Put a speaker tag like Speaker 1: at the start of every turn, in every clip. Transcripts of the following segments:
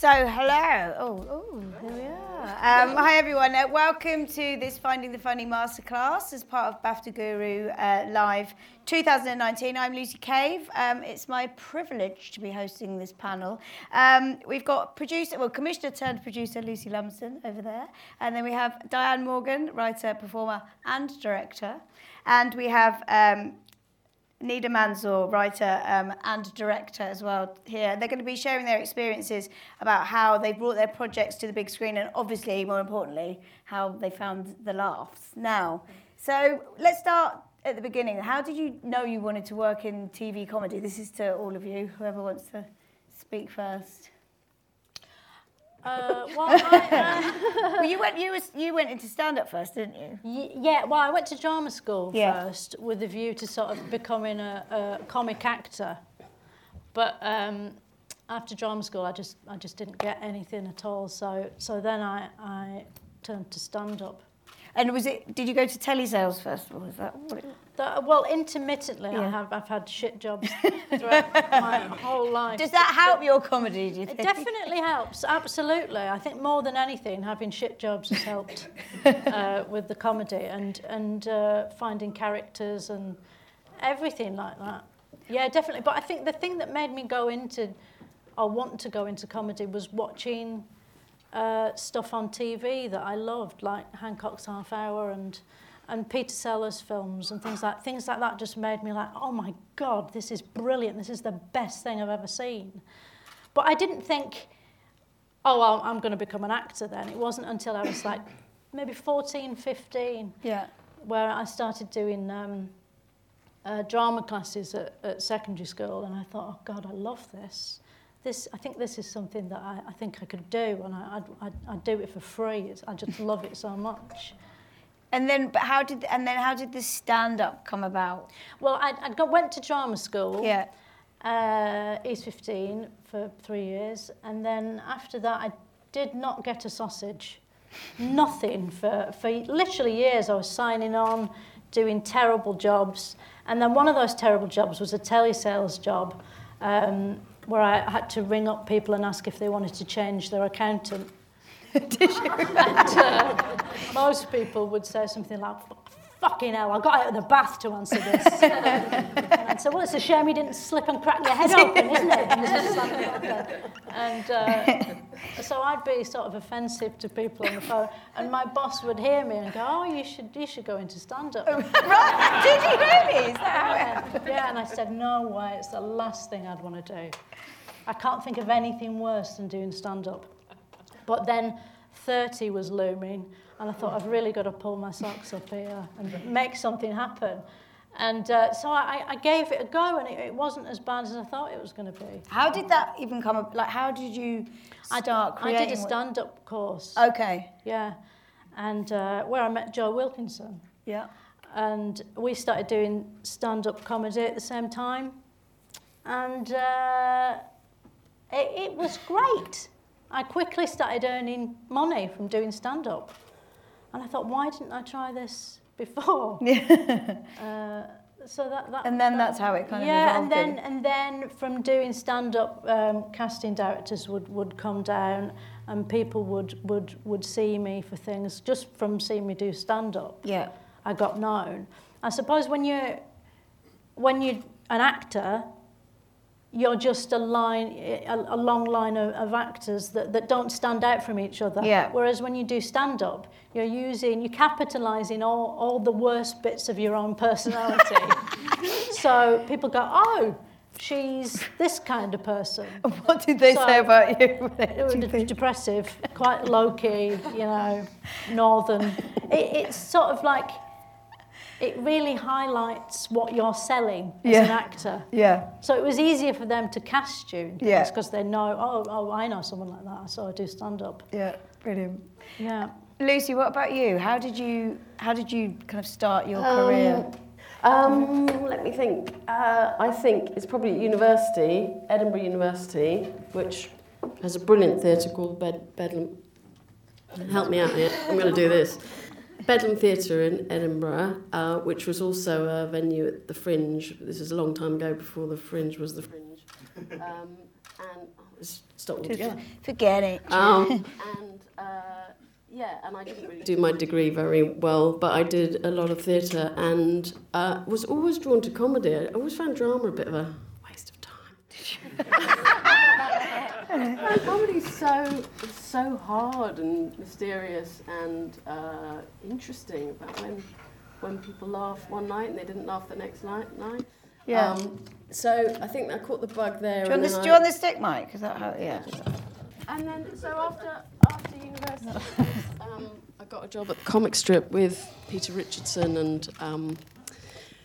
Speaker 1: So, hello. Oh, oh, here we are. Um, hi, everyone. Uh, welcome to this Finding the Funny Masterclass as part of BAFTA Guru uh, Live 2019. I'm Lucy Cave. Um, it's my privilege to be hosting this panel. Um, we've got producer, well, commissioner turned producer Lucy Lumsden over there. And then we have Diane Morgan, writer, performer, and director. And we have um, Nida Manzoor, writer um, and director as well here. They're going to be sharing their experiences about how they brought their projects to the big screen and obviously, more importantly, how they found the laughs. Now, so let's start at the beginning. How did you know you wanted to work in TV comedy? This is to all of you, whoever wants to speak first.
Speaker 2: Uh, well, I,
Speaker 1: uh, well, you went you was you went into stand up first, didn't you?
Speaker 2: Y- yeah. Well, I went to drama school yeah. first with a view to sort of becoming a, a comic actor, but um, after drama school, I just I just didn't get anything at all. So so then I I turned to stand up.
Speaker 1: And was it? Did you go to telesales first, or was that what it?
Speaker 2: Well, intermittently, yeah. I have. I've had shit jobs throughout my whole life.
Speaker 1: Does that help your comedy? Do you think?
Speaker 2: It definitely helps. Absolutely. I think more than anything, having shit jobs has helped uh, with the comedy and and uh, finding characters and everything like that. Yeah, definitely. But I think the thing that made me go into, or want to go into comedy, was watching uh, stuff on TV that I loved, like Hancock's Half Hour and and Peter Sellers films and things like things like that just made me like, oh my god, this is brilliant. This is the best thing I've ever seen. But I didn't think, oh, well, I'm going to become an actor then. It wasn't until I was like maybe 14, 15,
Speaker 1: yeah.
Speaker 2: where I started doing um, uh, drama classes at, at secondary school, and I thought, oh God, I love this this, I think this is something that I, I think I could do, and I, I'd, I'd, do it for free. I just love it so much.
Speaker 1: And then, but how did and then how did the stand up come about?
Speaker 2: Well, I, I got, went to drama school.
Speaker 1: Yeah.
Speaker 2: Uh, East 15 for three years, and then after that, I did not get a sausage. Nothing for for literally years. I was signing on, doing terrible jobs, and then one of those terrible jobs was a telesales job. Um, where I had to ring up people and ask if they wanted to change their accountant.
Speaker 1: Did you?
Speaker 2: and, uh, most people would say something like, fucking hell, I got out of the bath to answer this. and I'd say, well, it's a shame you didn't slip and crack your head open, isn't it? And, uh, so I'd be sort of offensive to people on the phone, and my boss would hear me and go, oh, you should, you should go into stand-up.
Speaker 1: right? Did you really? Is
Speaker 2: that how yeah. yeah, and I said, no way, it's the last thing I'd want to do. I can't think of anything worse than doing stand-up. But then 30 was looming, and I thought, I've really got to pull my socks up here and make something happen. And uh, so I, I gave it a go, and it, it wasn't as bad as I thought it was going to be.
Speaker 1: How did that even come up? Like, how did you start
Speaker 2: I,
Speaker 1: creating?
Speaker 2: I did a stand-up course.
Speaker 1: Okay.
Speaker 2: Yeah, and uh, where I met Joe Wilkinson.
Speaker 1: Yeah.
Speaker 2: And we started doing stand-up comedy at the same time, and uh, it, it was great. I quickly started earning money from doing stand up. And I thought, why didn't I try this before?
Speaker 1: Yeah.
Speaker 2: uh, so that, that
Speaker 1: and then
Speaker 2: that,
Speaker 1: that's how it kind
Speaker 2: yeah,
Speaker 1: of.
Speaker 2: Yeah, and then and then from doing stand up, um, casting directors would, would come down, and people would would would see me for things just from seeing me do stand up.
Speaker 1: Yeah,
Speaker 2: I got known. I suppose when you when you an actor, you're just a line, a, a long line of, of actors that, that don't stand out from each other.
Speaker 1: Yeah.
Speaker 2: Whereas when you do stand up, you're using, you're capitalizing all, all the worst bits of your own personality. so people go, oh, she's this kind of person.
Speaker 1: What did they so, say about you?
Speaker 2: you depressive, quite low key, you know, northern. It, it's sort of like it really highlights what you're selling as
Speaker 1: yeah.
Speaker 2: an actor.
Speaker 1: Yeah.
Speaker 2: So it was easier for them to cast you
Speaker 1: yeah.
Speaker 2: because they know, oh, oh, I know someone like that, so I do stand up.
Speaker 1: Yeah, brilliant.
Speaker 2: Yeah.
Speaker 1: Lucy, what about you? How did you how did you kind of start your um, career?
Speaker 3: Um, let me think. Uh, I think it's probably university, Edinburgh University, which has a brilliant theatre called Bed- Bedlam. Help me out here. I'm going to do this. Bedlam Theatre in Edinburgh, uh, which was also a venue at the Fringe. This is a long time ago before the Fringe was the Fringe. Um, and I was stopped altogether.
Speaker 1: forget it.
Speaker 3: Um, and uh, yeah, and I didn't really do my degree very well, but I did a lot of theatre and uh, was always drawn to comedy. I always found drama a bit of a waste of time. and comedy's so so hard and mysterious and uh, interesting about when when people laugh one night and they didn't laugh the next night. night.
Speaker 1: Yeah.
Speaker 3: Um, so I think I caught the bug there.
Speaker 1: do, you want
Speaker 3: and
Speaker 1: this,
Speaker 3: then
Speaker 1: do you want the stick Mike? Is that how? Yeah.
Speaker 3: and then, so after after university, um, I got a job at the comic strip with Peter Richardson and um,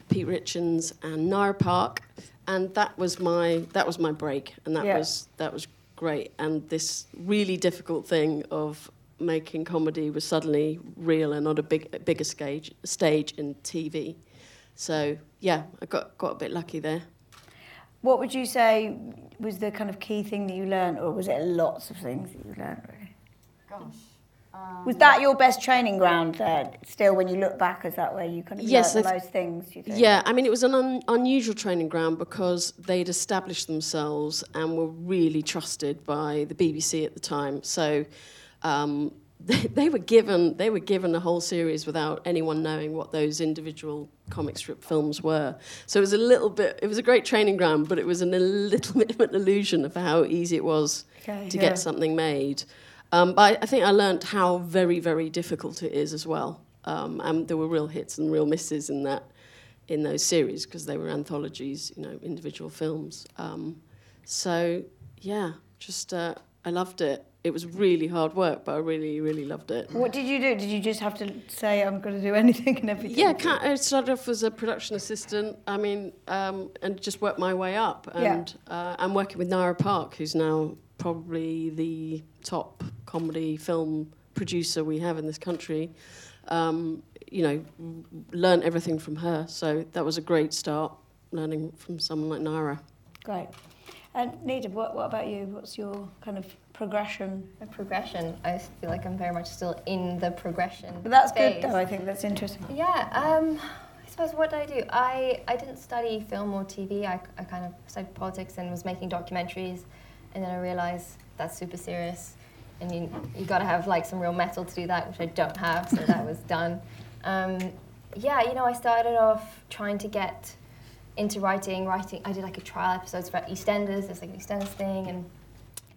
Speaker 3: Pete Richens and Nira Park, and that was my that was my break, and that
Speaker 1: Yeah.
Speaker 3: was that was great. And this really difficult thing of making comedy was suddenly real and not a big a bigger stage stage in TV. So yeah, I got got a bit lucky there.
Speaker 1: What would you say was the kind of key thing that you learned, or was it lots of things that you learned? Really?
Speaker 3: Gosh.
Speaker 1: Was that your best training ground? There, still, when you look back, is that where you kind of
Speaker 3: Yes,
Speaker 1: learned the most things?
Speaker 3: Yeah, I mean, it was an un- unusual training ground because they'd established themselves and were really trusted by the BBC at the time. So um, they, they were given they were given a whole series without anyone knowing what those individual comic strip films were. So it was a little bit. It was a great training ground, but it was an, a little bit of an illusion of how easy it was
Speaker 1: Okay,
Speaker 3: to
Speaker 1: yeah.
Speaker 3: get something made. Um, but I, I think I learnt how very, very difficult it is as well. Um, and there were real hits and real misses in that, in those series because they were anthologies, you know, individual films. Um, so yeah, just uh, I loved it. It was really hard work, but I really, really loved it.
Speaker 1: What did you do? Did you just have to say, I'm going to do anything and everything?
Speaker 3: Yeah, I started off as a production assistant. I mean, um, and just worked my way up. And uh, I'm working with Nira Park, who's now probably the top comedy film producer we have in this country. Um, you know, learn everything from her. So that was a great start, learning from someone like Nira.
Speaker 1: Great. And Nida, what, what about you? What's your kind of progression?
Speaker 4: A progression. I feel like I'm very much still in the progression.
Speaker 1: But that's
Speaker 4: phase.
Speaker 1: good, though. I think that's interesting.
Speaker 4: Yeah. Um, I suppose what did I do? I, I didn't study film or TV. I, I kind of studied politics and was making documentaries, and then I realized that's super serious, and you you got to have like some real metal to do that, which I don't have. So that was done. Um, yeah, you know, I started off trying to get into writing. Writing. I did like a trial episodes for EastEnders. There's like an EastEnders thing, and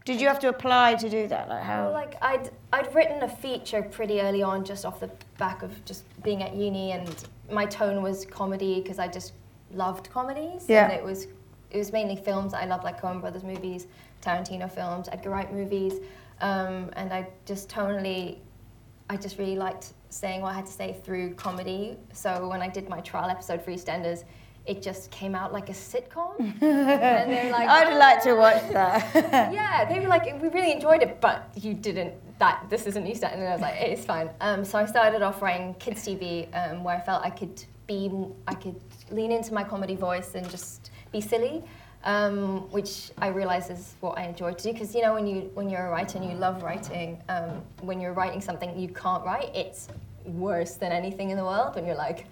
Speaker 1: Did you have to apply to do that? Like how?
Speaker 4: Well, like I'd I'd written a feature pretty early on, just off the back of just being at uni, and my tone was comedy because I just loved comedies.
Speaker 1: Yeah.
Speaker 4: And it was it was mainly films that I loved, like Coen Brothers movies, Tarantino films, Edgar Wright movies, um, and I just tonally, I just really liked saying what I had to say through comedy. So when I did my trial episode for EastEnders. It just came out like a sitcom, and they're like,
Speaker 1: I'd like to
Speaker 4: "Oh."
Speaker 1: watch that.
Speaker 4: yeah, they were like, we really enjoyed it, but you didn't. That this isn't East End, and I was like, it's fine. Um, so I started off writing kids TV, um, where I felt I could be, I could lean into my comedy voice and just be silly, um, which I realize is what I enjoy to do. Because you know, when you when you're a writer and you love writing, um, when you're writing something you can't write, it's worse than anything in the world. When you're like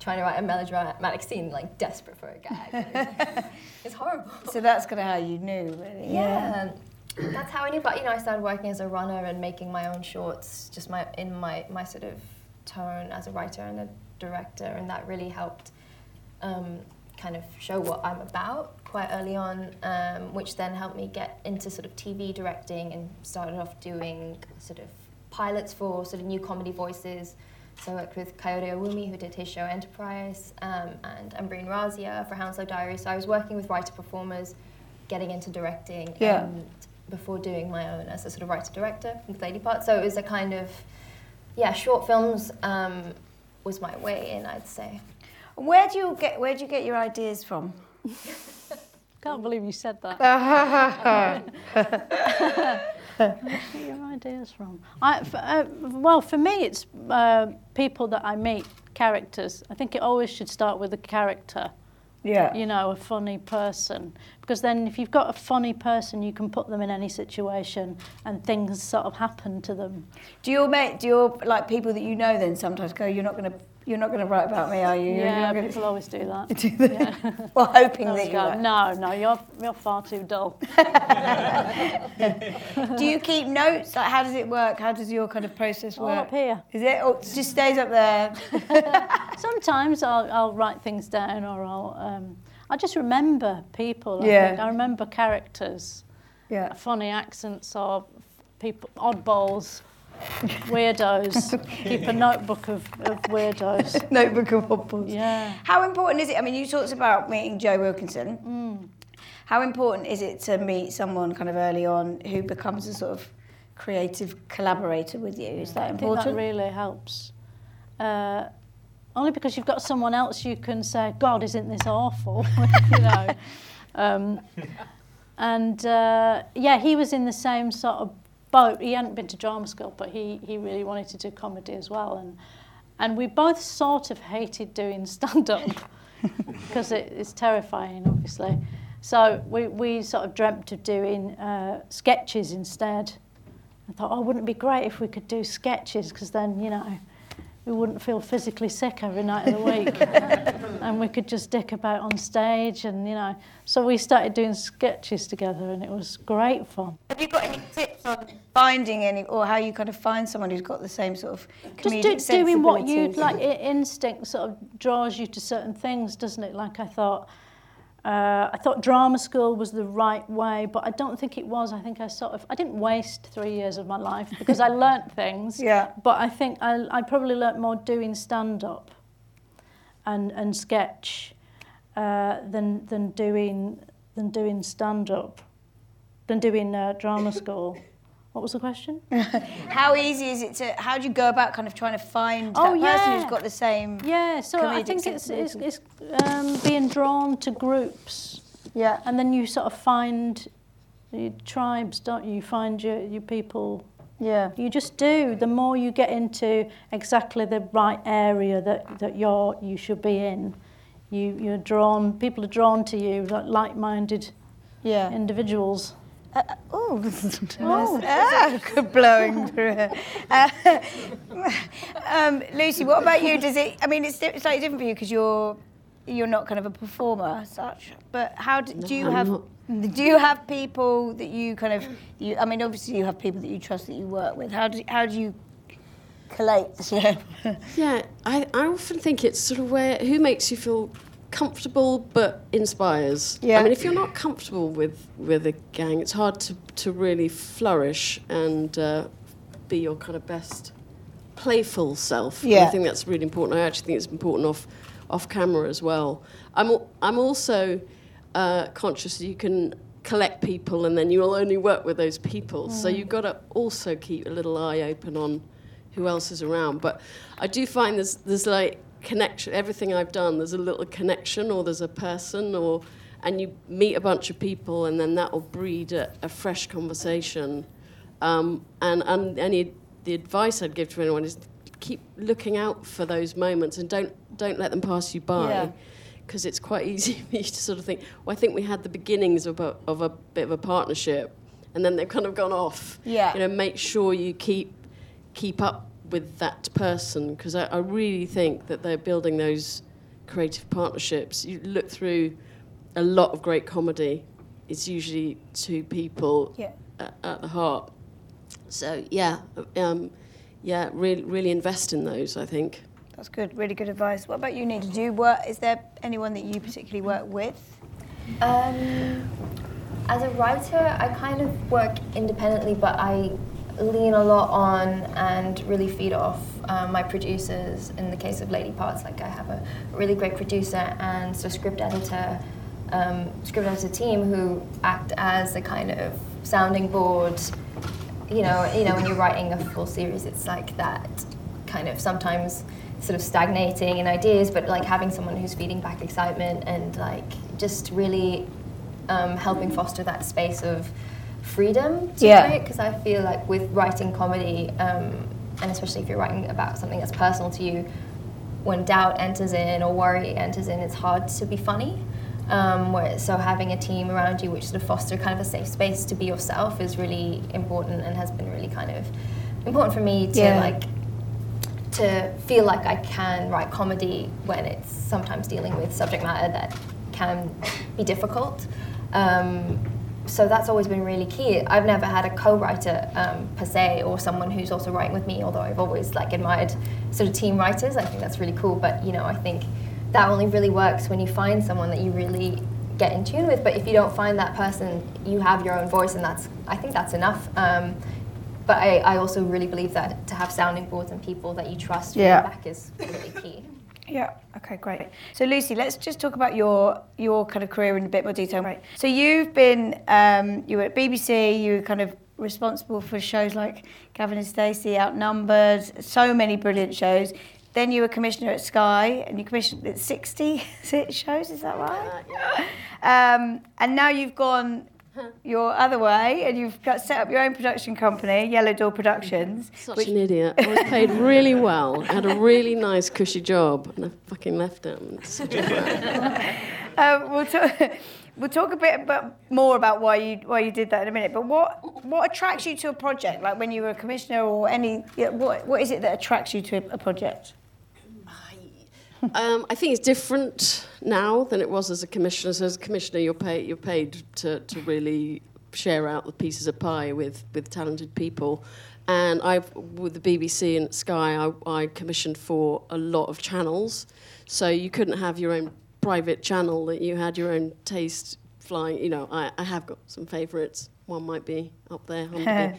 Speaker 4: trying to write a melodramatic scene, like desperate for a gag, it's horrible.
Speaker 1: so that's kind of how you knew, really.
Speaker 4: Yeah. That's how I knew. But you know, I started working as a runner and making my own shorts, just my in my my sort of tone as a writer and a director, and that really helped um, kind of show what I'm about quite early on, um, which then helped me get into sort of TV directing and started off doing sort of pilots for sort of new comedy voices. So I worked with Kayode Ewumi, who did his show Enterprice, um, and Ambreen Razia for Hounslow Diaries. So I was working with writer performers, getting into directing,
Speaker 1: Yeah.
Speaker 4: and before doing my own as a sort of writer director with Lady Part. So it was a kind of, yeah, short films um, was my way in, I'd say.
Speaker 1: Where do you get Where do you get your ideas from?
Speaker 2: Can't believe you said that. Where do your ideas from? I, f- uh, well, for me, it's uh, people that I meet, characters. I think it always should start with a character.
Speaker 1: Yeah.
Speaker 2: you know, a funny person. Because then if you've got a funny person, you can put them in any situation and things sort of happen to them.
Speaker 1: Do your mate? Do your like people that you know then sometimes go? You're not going to You're not going to write about me, are you?
Speaker 2: Yeah,
Speaker 1: not gonna-
Speaker 2: people always do that.
Speaker 1: do that. Well, hoping that you
Speaker 2: go, no, no, you're, you're far too dull.
Speaker 1: Do you keep notes? Like, how does it work? How does your kind of process
Speaker 2: All
Speaker 1: work?
Speaker 2: up here.
Speaker 1: Is it? Or it just stays up there?
Speaker 2: Sometimes I'll, I'll write things down or I'll, um, I just remember people. I,
Speaker 1: Yeah.
Speaker 2: think. I remember characters,
Speaker 1: Yeah.
Speaker 2: funny accents or people, oddballs, weirdos. Keep a notebook of, of weirdos.
Speaker 1: Notebook of Hobbles.
Speaker 2: Yeah.
Speaker 1: How important is it? I mean, you talked about meeting Joe Wilkinson.
Speaker 2: Mm.
Speaker 1: How important is it to meet someone kind of early on who becomes a sort of creative collaborator with you? Is that
Speaker 2: I think
Speaker 1: important?
Speaker 2: that really helps. Uh, only because you've got someone else you can say, God, isn't this awful? you know. Um, and uh, yeah, he was in the same sort of boat. He hadn't been to drama school, but he, he really wanted to do comedy as well. And, and we both sort of hated doing stand up because it, it's terrifying, obviously. So we, we sort of dreamt of doing uh, sketches instead. I thought, oh, wouldn't it be great if we could do sketches because then, you know, we wouldn't feel physically sick every night of the week. and we could just dick about on stage and, you know. So we started doing sketches together and it was great fun.
Speaker 1: Have you got any tips on finding any, or how you kind of find someone who's got the same sort of comedic
Speaker 2: Just do, doing what you'd like, i- instinct sort of draws you to certain things, doesn't it? Like I thought, uh, I thought drama school was the right way, but I don't think it was. I think I sort of, I didn't waste three years of my life because I learnt things.
Speaker 1: Yeah.
Speaker 2: But I think I, I probably learnt more doing stand up and, and sketch uh, than, than doing, than doing stand up, than doing uh, drama school. What was the question?
Speaker 1: How easy is it to, how do you go about kind of trying to find
Speaker 2: Oh,
Speaker 1: that person
Speaker 2: yeah.
Speaker 1: who's got the same...
Speaker 2: Yeah, so I think it's, it's, it's um, being drawn to groups,
Speaker 1: Yeah.
Speaker 2: and then you sort of find your tribes, don't you? You find your, your people.
Speaker 1: Yeah.
Speaker 2: You just do. The more you get into exactly the right area that, that you're you should be in, you you're drawn. People are drawn to you, like like-minded
Speaker 1: Yeah.
Speaker 2: individuals.
Speaker 1: Uh, oh, oh. Good blowing through her. Uh, um, Lucy, what about you? Does it? I mean, it's slightly different for you because you're you're not kind of a performer such. But how do, do you
Speaker 3: I'm
Speaker 1: have?
Speaker 3: not.
Speaker 1: Do you have people that you kind of? You, I mean, obviously you have people that you trust that you work with. How do how do you collate? Yeah.
Speaker 3: Yeah, I, I often think it's sort of where who makes you feel comfortable but inspires.
Speaker 1: Yeah.
Speaker 3: I mean, if you're not comfortable with, with a gang, it's hard to, to really flourish and uh, be your kind of best playful self. And
Speaker 1: Yeah.
Speaker 3: I think that's really important. I actually think it's important off off camera as well. I'm I'm also uh, conscious that you can collect people and then you'll only work with those people. So you've got to also keep a little eye open on who else is around. But I do find there's there's like connection. Everything I've done, there's a little connection, or there's a person, or and you meet a bunch of people, and then that will breed a, a fresh conversation. Um, and and any the advice I'd give to anyone is keep looking out for those moments and don't don't let them pass you by.
Speaker 1: Yeah.
Speaker 3: Because it's quite easy for you to sort of think, well, I think we had the beginnings of a, of a bit of a partnership, and then they've kind of gone off.
Speaker 1: Yeah.
Speaker 3: You know, make sure you keep keep up with that person because I, I really think that they're building those creative partnerships. You look through a lot of great comedy. It's usually two people
Speaker 1: Yeah.
Speaker 3: at, at the heart. So yeah, um, yeah, really, really invest in those. I think.
Speaker 1: That's good. Really good advice. What about you, Nida? Do you work? Is there anyone that you particularly work with?
Speaker 4: Um, as a writer, I kind of work independently, but I lean a lot on and really feed off um, my producers. In the case of Lady Parts, like I have a really great producer and so script editor, um, script editor team who act as a kind of sounding board. You know, you know, when you're writing a full series, it's like that kind of sometimes sort of stagnating in ideas, but like having someone who's feeding back excitement and like just really um, helping foster that space of freedom to
Speaker 1: Yeah.
Speaker 4: write. Because I feel like with writing comedy, um, and especially if you're writing about something that's personal to you, when doubt enters in or worry enters in, it's hard to be funny. Um, where, so having a team around you which sort of foster kind of a safe space to be yourself is really important and has been really kind of important for me to
Speaker 1: Yeah.
Speaker 4: like to feel like I can write comedy when it's sometimes dealing with subject matter that can be difficult. Um, so that's always been really key. I've never had a co-writer um, per se, or someone who's also writing with me. Although I've always like admired sort of team writers. I think that's really cool. But you know, I think that only really works when you find someone that you really get in tune with. But if you don't find that person, you have your own voice, and that's I think that's enough. Um, but I, I also really believe that to have sounding boards and people that you trust
Speaker 1: Yeah.
Speaker 4: back is really key.
Speaker 1: Yeah. Okay. Great. So Lucy, let's just talk about your your kind of career in a bit more detail. Right. So you've been um, you were at BBC. You were kind of responsible for shows like Gavin and Stacey, Outnumbered, so many brilliant shows. Then you were commissioner at Sky, and you commissioned 60 shows. Is that right? Um, and now you've gone your other way, and you've got set up your own production company, Yellow Door Productions.
Speaker 3: Such an idiot. I was paid really well, had a really nice cushy job, and I fucking left it. I'm such a brat.
Speaker 1: Um, we'll, talk, we'll talk a bit about, more about why you why you did that in a minute. But what what attracts you to a project? Like when you were a commissioner or any, what what is it that attracts you to a project?
Speaker 3: Um, I think it's different now than it was as a commissioner. So as a commissioner, you're paid you're paid to, to really share out the pieces of pie with, with talented people. And I've with the BBC and Sky, I, I commissioned for a lot of channels. So you couldn't have your own private channel that you had your own taste flying. You know, I, I have got some favourites. One might be up there.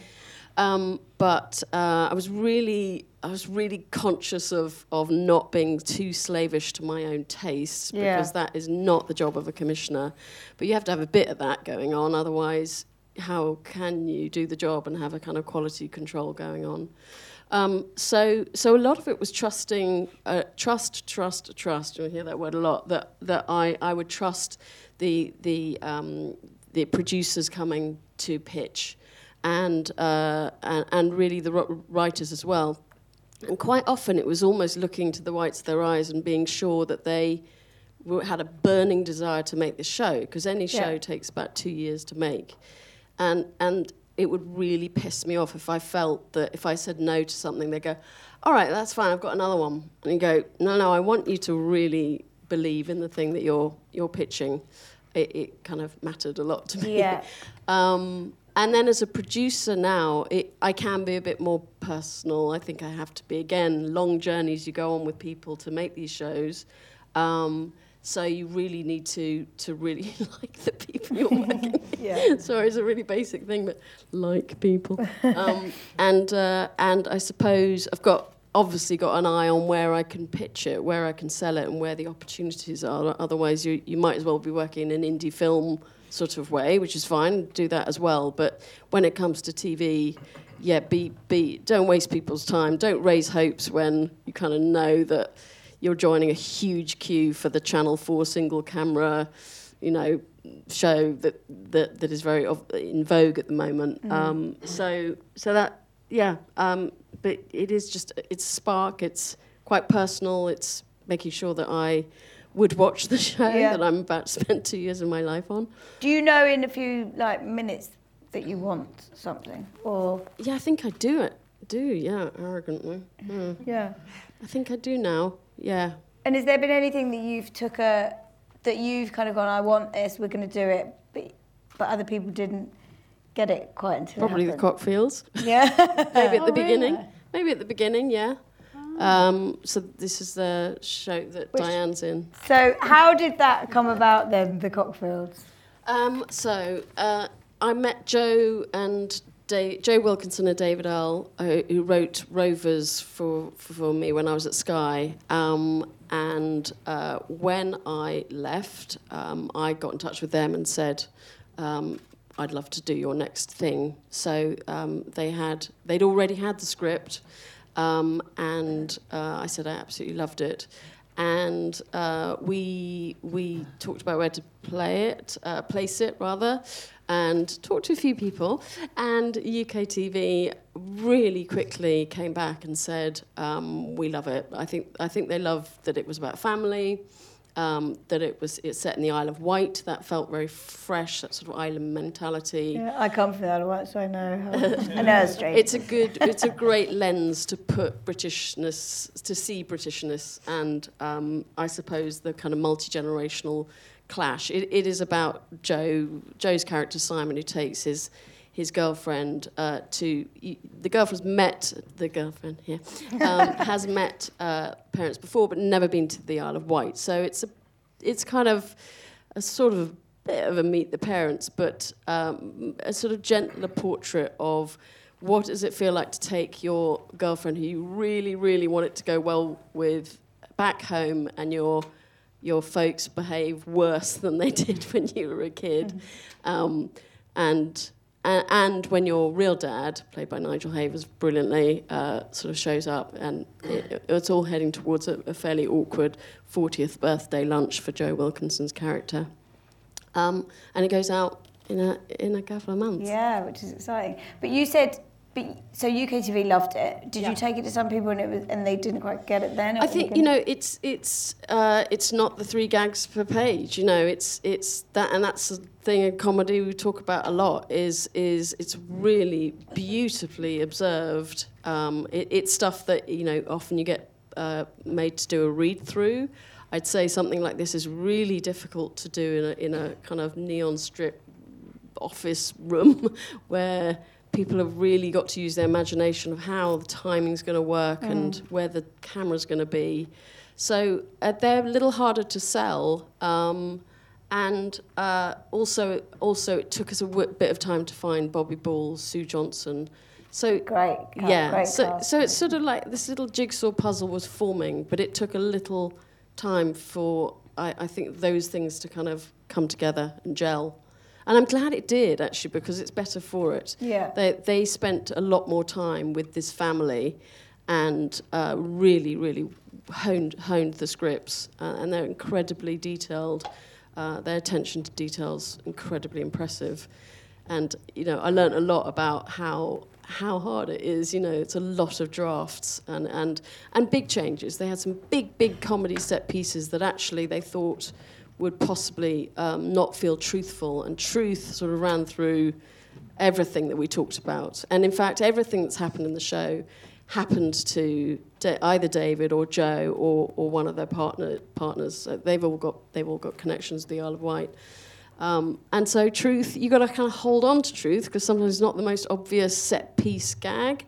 Speaker 3: one might be- um, but uh, I was really, I was really conscious of of not being too slavish to my own tastes
Speaker 1: Yeah.
Speaker 3: because that is not the job of a commissioner. But you have to have a bit of that going on, otherwise, how can you do the job and have a kind of quality control going on? Um, so, so a lot of it was trusting, uh, trust, trust, trust. You'll hear that word a lot. That that I, I would trust the the um, the producers coming to pitch, and uh, and, and really the writers as well. And quite often it was almost looking to the whites of their eyes and being sure that they were, had a burning desire to make the show because any show
Speaker 1: Yeah.
Speaker 3: takes about two years to make, and and it would really piss me off if I felt that if I said no to something, they go, "All right, that's fine. I've got another one," and you go, "No, no, I want you to really believe in the thing that you're you're pitching." It, it kind of mattered a lot to me.
Speaker 1: Yeah.
Speaker 3: Um, and then as a producer now, it, I can be a bit more personal. I think I have to be. Again, long journeys you go on with people to make these shows. Um, so you really need to, to really like the people you're working with.
Speaker 1: Yeah.
Speaker 3: Sorry, it's a really basic thing, but like people. Um, and, uh, and I suppose I've got obviously got an eye on where I can pitch it, where I can sell it, and where the opportunities are. Otherwise, you, you might as well be working in an indie film sort of way, which is fine, do that as well. But when it comes to TV, yeah, be, be, don't waste people's time. Don't raise hopes when you kind of know that you're joining a huge queue for the Channel 4 single camera, you know, show that, that, that is very of, in vogue at the moment. Um, so, so that, yeah, um, but it is just, it's spark, it's quite personal, it's making sure that I would watch the show
Speaker 1: Yeah.
Speaker 3: that I'm about to spend two years of my life on.
Speaker 1: Do you know in a few like minutes that you want something, or
Speaker 3: Yeah, I think I do it. Do, yeah, arrogantly. Mm.
Speaker 1: yeah?
Speaker 3: I think I do now, yeah.
Speaker 1: And has there been anything that you've took a that you've kind of gone, I want this, we're going to do it, but but other people didn't get it quite until
Speaker 3: Probably
Speaker 1: it
Speaker 3: the cockfields.
Speaker 1: Yeah.
Speaker 3: Maybe at
Speaker 2: Oh,
Speaker 3: the beginning.
Speaker 2: really?
Speaker 3: Maybe at the beginning, yeah. Um, so this is the show that
Speaker 1: Which-
Speaker 3: Diane's in.
Speaker 1: so how did that come about then, the Cockfields?
Speaker 3: Um, so uh, I met Joe and Joe Wilkinson and David Earl, who, who wrote Rovers for, for me when I was at Sky. Um, and uh, when I left, um, I got in touch with them and said, um, "I'd love to do your next thing." So um, they had they'd already had the script, um, and uh, I said I absolutely loved it and uh, we we talked about where to play it, uh, place it rather, and talked to a few people. And UKTV really quickly came back and said, um, "We love it. I think I think they love that it was about family." Um, that it was it's set in the Isle of Wight. That felt very fresh. That sort of island mentality.
Speaker 1: Yeah, I come from the Isle of Wight, so I know. How, I know it's strange.
Speaker 3: It's a good, it's a great lens to put Britishness, to see Britishness, and um, I suppose the kind of multi generational clash. It, it is about Joe, Joe's character Simon, who takes his his girlfriend uh, to the girlfriend's met the girlfriend here um, has met uh, parents before, but never been to the Isle of Wight. So it's a, it's kind of a sort of bit of a meet the parents, but um, a sort of gentler portrait of what does it feel like to take your girlfriend who you really, really want it to go well with back home and your your folks behave worse than they did when you were a kid. Mm-hmm. Um, and and when your real dad, played by Nigel Havers brilliantly, uh, sort of shows up, and it, it's all heading towards a, a, fairly awkward 40th birthday lunch for Joe Wilkinson's character. Um, and it goes out in a, in a couple of months.
Speaker 1: Yeah, which is exciting. But you said but, so UKTV loved it. Did yeah. you take it to some people and it was, and they didn't quite get it then?
Speaker 3: I think you know it's it's uh, it's not the three gags per page. You know, it's it's that and that's the thing in comedy we talk about a lot. Is is it's really beautifully observed. Um, it, it's stuff that you know often you get uh, made to do a read through. I'd say something like this is really difficult to do in a in a kind of neon strip office room where people have really got to use their imagination of how the timing's going to work mm. and where the camera's going to be. So uh, they're a little harder to sell. Um, and uh, also, also, it took us a w- bit of time to find Bobby Ball, Sue Johnston. So
Speaker 1: great,
Speaker 3: yeah.
Speaker 1: Great
Speaker 3: so, so it's sort of like this little jigsaw puzzle was forming, but it took a little time for I, I think those things to kind of come together and gel. And I'm glad it did, actually, because it's better for it.
Speaker 1: Yeah.
Speaker 3: They, they spent a lot more time with this family and uh, really, really honed, honed the scripts. Uh, and they're incredibly detailed. Uh, their attention to details incredibly impressive. And, you know, I learned a lot about how how hard it is. You know, it's a lot of drafts and, and, and big changes. They had some big, big comedy set pieces that actually they thought would possibly um, not feel truthful, and truth sort of ran through everything that we talked about. And in fact, everything that's happened in the show happened to either David or Joe or, or one of their partner, partners. So they've all got they've all got connections to the Isle of Wight. Um, and so truth, you've got to kind of hold on to truth because sometimes it's not the most obvious set piece gag,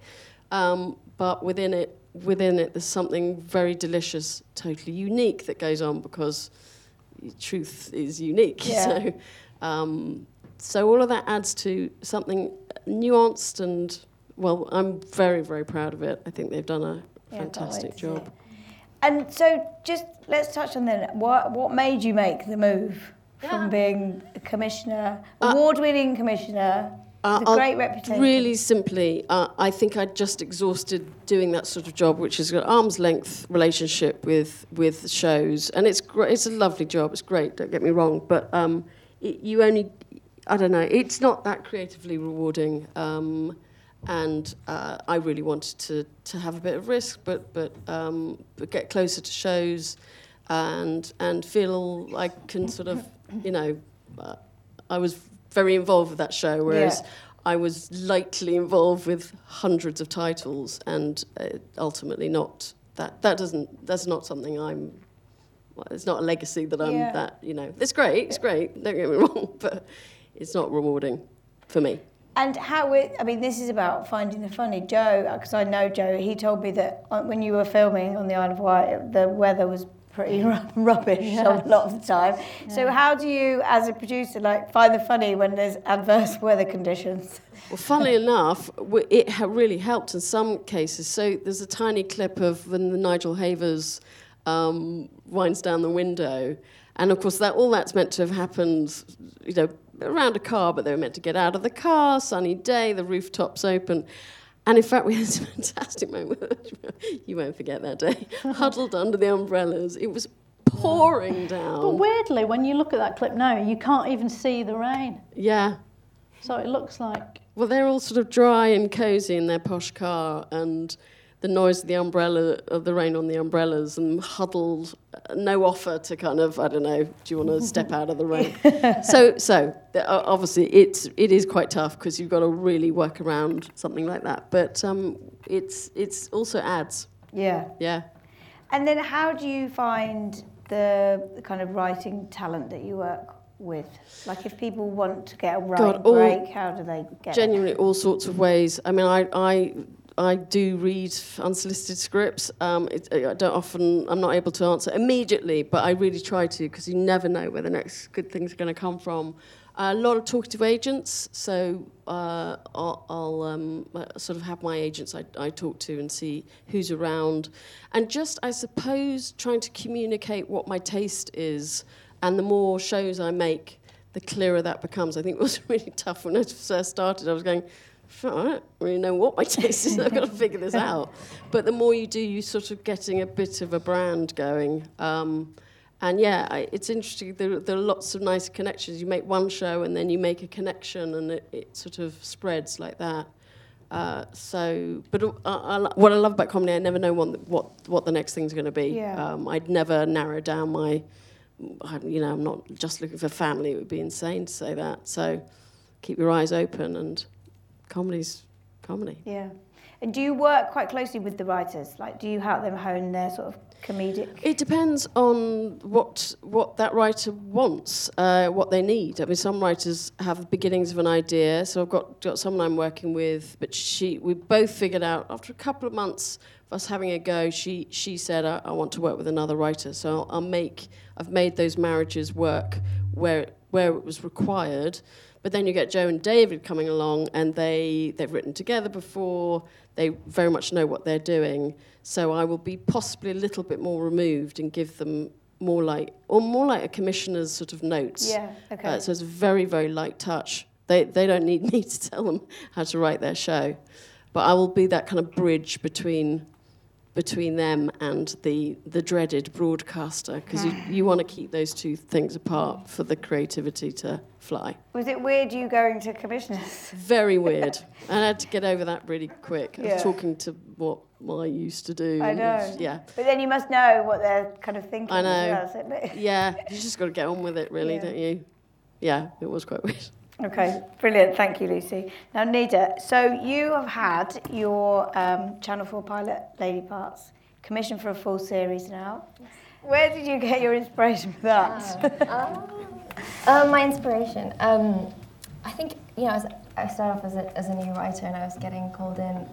Speaker 3: um, but within it, within it, there's something very delicious, totally unique that goes on because truth is unique.
Speaker 1: Yeah.
Speaker 3: So, um, so all of that adds to something nuanced and well, I'm very very proud of it. I think they've done a yeah, fantastic job.
Speaker 1: And so, just let's touch on then. What what made you make the move yeah. from being a commissioner, uh, award-winning commissioner, uh, a great reputation.
Speaker 3: Really simply, uh, I think I'd just exhausted doing that sort of job, which is an arm's length relationship with with shows, and it's great. It's a lovely job. It's great. Don't get me wrong, but um, it, you only, I don't know. It's not that creatively rewarding. Um, and uh, I really wanted to to have a bit of risk, but but um, but get closer to shows, and and feel like I can sort of, you know, uh, I was very involved with that show, whereas yeah. I was lightly involved with hundreds of titles, and uh, ultimately not that. That doesn't. That's not something I'm. Well, it's not a legacy that I'm. Yeah. That you know, it's great. It's great. Don't get me wrong, but it's not rewarding for me.
Speaker 1: And how it, I mean, this is about finding the funny. Joe, because I know Joe, he told me that uh, when you were filming on the Isle of Wight, the weather was pretty rubbish yeah. a lot of the time. Yeah. So how do you, as a producer, like find the funny when there's adverse weather conditions?
Speaker 3: Well, funnily enough, it really helped in some cases. So there's a tiny clip of when Nigel Havers um, winds down the window, and of course that all that's meant to have happened, you know, around a car, but they were meant to get out of the car, sunny day, the rooftop's open. And in fact, we had a fantastic moment. you won't forget that day. Huddled under the umbrellas. It was pouring down.
Speaker 2: But weirdly, when you look at that clip now, you can't even see the rain.
Speaker 3: Yeah.
Speaker 2: So it looks like.
Speaker 3: Well, they're all sort of dry and cosy in their posh car, and the noise of the umbrella, of the rain on the umbrellas, and huddled, uh, no offer to kind of, I don't know, do you want to step out of the rain? so, so obviously, it's it is quite tough because you've got to really work around something like that. But um, it's it's also ads.
Speaker 1: Yeah.
Speaker 3: Yeah.
Speaker 1: And then how do you find the, kind of writing talent that you work with? Like if people want to get a writing
Speaker 3: God,
Speaker 1: break, how do they get it?
Speaker 3: genuinely all sorts of ways. I mean, I I I do read unsolicited scripts. Um, it, I don't often. I'm not able to answer immediately, but I really try to because you never know where the next good thing's are going to come from. a lot of talkative agents, so uh, I'll, I'll um, uh, sort of have my agents I, I talk to and see who's around, and just I suppose trying to communicate what my taste is, and the more shows I make, the clearer that becomes. I think it was really tough when I first started. I was going, I don't really know what my taste is. I've got to figure this out. But the more you do, you sort of getting a bit of a brand going. Um, and yeah, I, it's interesting. There, there are lots of nice connections. You make one show and then you make a connection, and it, it sort of spreads like that. Uh, so, but uh, I, I, what I love about comedy, I never know what what, what the next thing's going to be.
Speaker 1: Yeah.
Speaker 3: Um, I'd never narrow down my, you know, I'm not just looking for family. It would be insane to say that. So, keep your eyes open, and comedy's comedy.
Speaker 1: Yeah. And do you work quite closely with the writers? Like, do you help them hone their sort of comedic?
Speaker 3: It depends on what what that writer wants, uh, what they need. I mean, some writers have the beginnings of an idea. So I've got got someone I'm working with, but she we both figured out after a couple of months of us having a go. She she said I, I want to work with another writer, so I'll, I'll make I've made those marriages work where where it was required. But then you get Joe and David coming along, and they they've written together before. They very much know what they're doing. So I will be possibly a little bit more removed and give them more like, or more like a commissioner's sort of notes.
Speaker 1: Yeah. Okay.
Speaker 3: Uh, so it's a very, very light touch. They, they don't need me to tell them how to write their show. But I will be that kind of bridge between between them and the, the dreaded broadcaster because you, you want to keep those two things apart for the creativity to fly.
Speaker 1: Was it weird you going to commissioners?
Speaker 3: Very weird. I had to get over that really quick. I
Speaker 1: Yeah.
Speaker 3: was talking to what I used to do.
Speaker 1: I
Speaker 3: it was-
Speaker 1: know.
Speaker 3: Yeah.
Speaker 1: But then you must know what they're kind of thinking.
Speaker 3: I know.
Speaker 1: Well,
Speaker 3: Yeah, you just got to get on with it, really,
Speaker 1: Yeah.
Speaker 3: don't you? Yeah, it was quite weird.
Speaker 1: Okay, brilliant. Thank you, Lucy. Now, Nida, so you have had your um, Channel 4 pilot, Lady Parts, commissioned for a full series now. Where did you get your inspiration for that?
Speaker 4: Uh, my inspiration. Um, I think you know, as I started off as a, as a new writer, and I was getting called in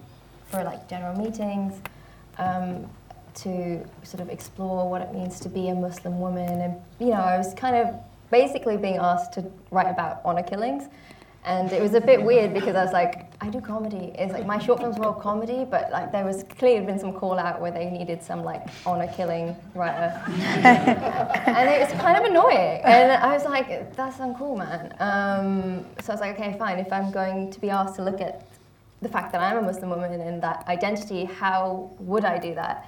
Speaker 4: for like general meetings um, to sort of explore what it means to be a Muslim woman, and you know, I was kind of basically being asked to write about honor killings. And it was a bit weird because I was like, I do comedy. It's like my short films were all comedy, but like there was clearly been some call out where they needed some like honor killing writer and it was kind of annoying. And I was like, that's uncool, man. Um, so I was like, okay, fine. If I'm going to be asked to look at the fact that I'm a Muslim woman and that identity, how would I do that?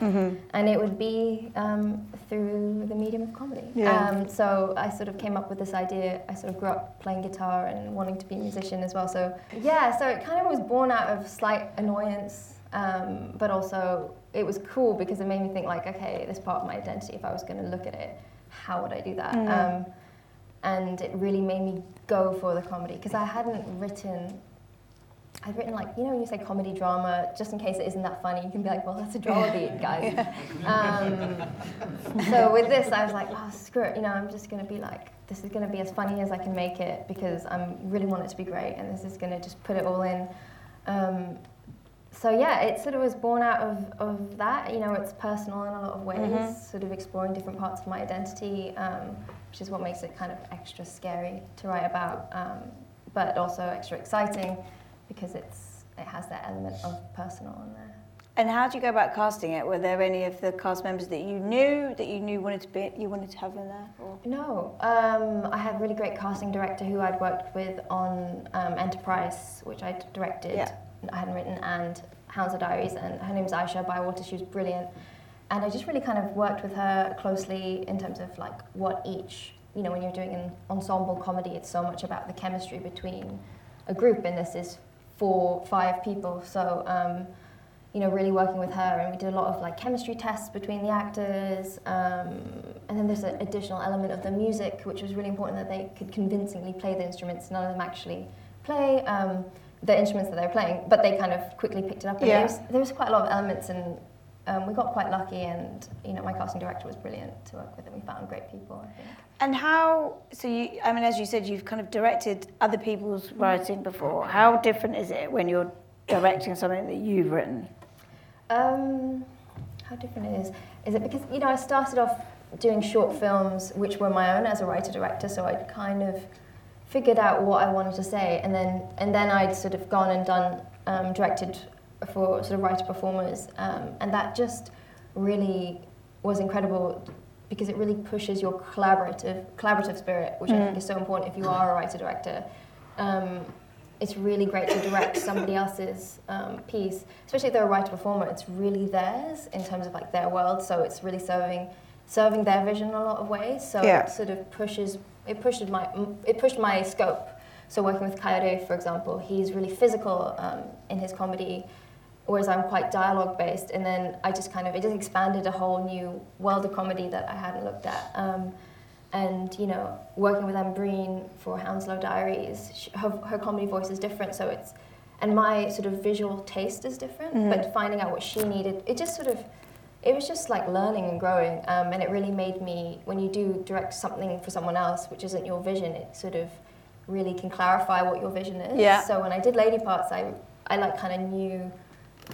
Speaker 4: And it would be um, through the medium of comedy.
Speaker 1: Yeah.
Speaker 4: Um, so I sort of came up with this idea. I sort of grew up playing guitar and wanting to be a musician as well. So yeah, so it kind of was born out of slight annoyance, um, but also it was cool because it made me think like, okay, this part of my identity. If I was going to look at it, how would I do that? Um, and it really made me go for the comedy because I hadn't written. I've written like you know when you say comedy drama, just in case it isn't that funny, you can be like, well, that's a drama beat, guys. Um, so with this, I was like, oh, screw it, you know, I'm just gonna be like, this is gonna be as funny as I can make it because I really want it to be great, and this is gonna just put it all in. Um, so yeah, it sort of was born out of, of that. You know, it's personal in a lot of ways, sort of exploring different parts of my identity, um, which is what makes it kind of extra scary to write about, um, but also extra exciting because it's it has that element of personal in there.
Speaker 1: and how did you go about casting it? Were there any of the cast members that you knew that you knew wanted to be you wanted to have in there? Or?
Speaker 4: No, um, I had a really great casting director who I'd worked with on um, Enterprice, which I directed.
Speaker 1: Yeah.
Speaker 4: I hadn't written, and Hounslow Diaries, and her name's Aisha Bywater. She was brilliant, and I just really kind of worked with her closely in terms of like what each, you know, when you're doing an ensemble comedy, it's so much about the chemistry between a group, and this is four, five people. So um, you know, really working with her, and we did a lot of like chemistry tests between the actors. Um, and then there's an additional element of the music, which was really important that they could convincingly play the instruments. None of them actually play um, the instruments that they're playing, but they kind of quickly picked it up. And
Speaker 1: Yeah.
Speaker 4: there, was, there was quite a lot of elements, and um, we got quite lucky. And you know, my casting director was brilliant to work with, and we found great people. I think.
Speaker 1: And how, so you, I mean, as you said, you've kind of directed other people's writing before. How different is it when you're directing something that you've written?
Speaker 4: Um, how different it is? Is it because you know I started off doing short films, which were my own as a writer director, so I'd kind of figured out what I wanted to say, and then and then I'd sort of gone and done um, directed for sort of writer performers, um, and that just really was incredible because it really pushes your collaborative collaborative spirit, which I think is so important if you are a writer director. Um, it's really great to direct somebody else's um, piece, especially if they're a writer performer. It's really theirs in terms of like their world, so it's really serving serving their vision in a lot of ways. So
Speaker 1: Yeah.
Speaker 4: it sort of pushes it pushed my it pushed my scope. So working with Kayode, for example, he's really physical um, in his comedy, whereas I'm quite dialogue based. And then I just kind of it just expanded a whole new world of comedy that I hadn't looked at. Um, and you know, working with Anne Breen for Hounslow Diaries, sh her, her comedy voice is different, so it's and my sort of visual taste is different. But finding out what she needed, it just sort of it was just like learning and growing, um, and it really made me when you do direct something for someone else, which isn't your vision, it sort of really can clarify what your vision is.
Speaker 1: Yeah.
Speaker 4: So when I did Lady Parts, I I like kind of knew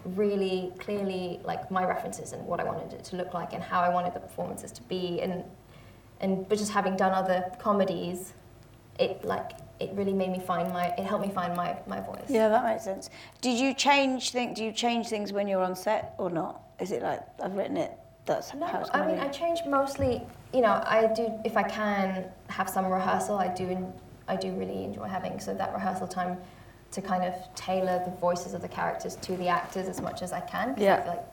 Speaker 4: really clearly like my references and what I wanted it to look like and how I wanted the performances to be and and but just having done other comedies, it like it really made me find my it helped me find my my voice.
Speaker 1: Yeah, that makes sense. Did you change things? Do you change things when you're on set or not? Is it like I've written it? That's
Speaker 4: No,
Speaker 1: how it's
Speaker 4: I mean I change mostly. You know, I do if I can have some rehearsal. I do I do really enjoy having so that rehearsal time to kind of tailor the voices of the characters to the actors as much as I can.
Speaker 1: Yeah.
Speaker 4: I feel like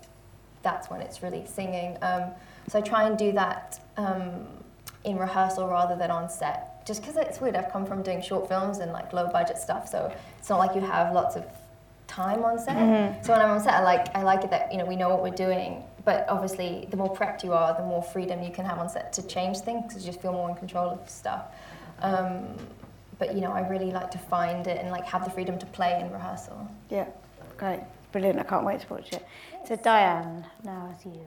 Speaker 4: that's when it's really singing. Um, so I try and do that um, in rehearsal rather than on set. Just because it's weird. I've come from doing short films and like low budget stuff, so it's not like you have lots of time on set. So when I'm on set, I like I like it that you know we know what we're doing. But obviously, the more prepped you are, the more freedom you can have on set to change things because you just feel more in control of stuff. Um, but you know, I really like to find it and like have the freedom to play in rehearsal.
Speaker 1: Yeah, great, brilliant. I can't wait to watch it. So Diane, now it's you.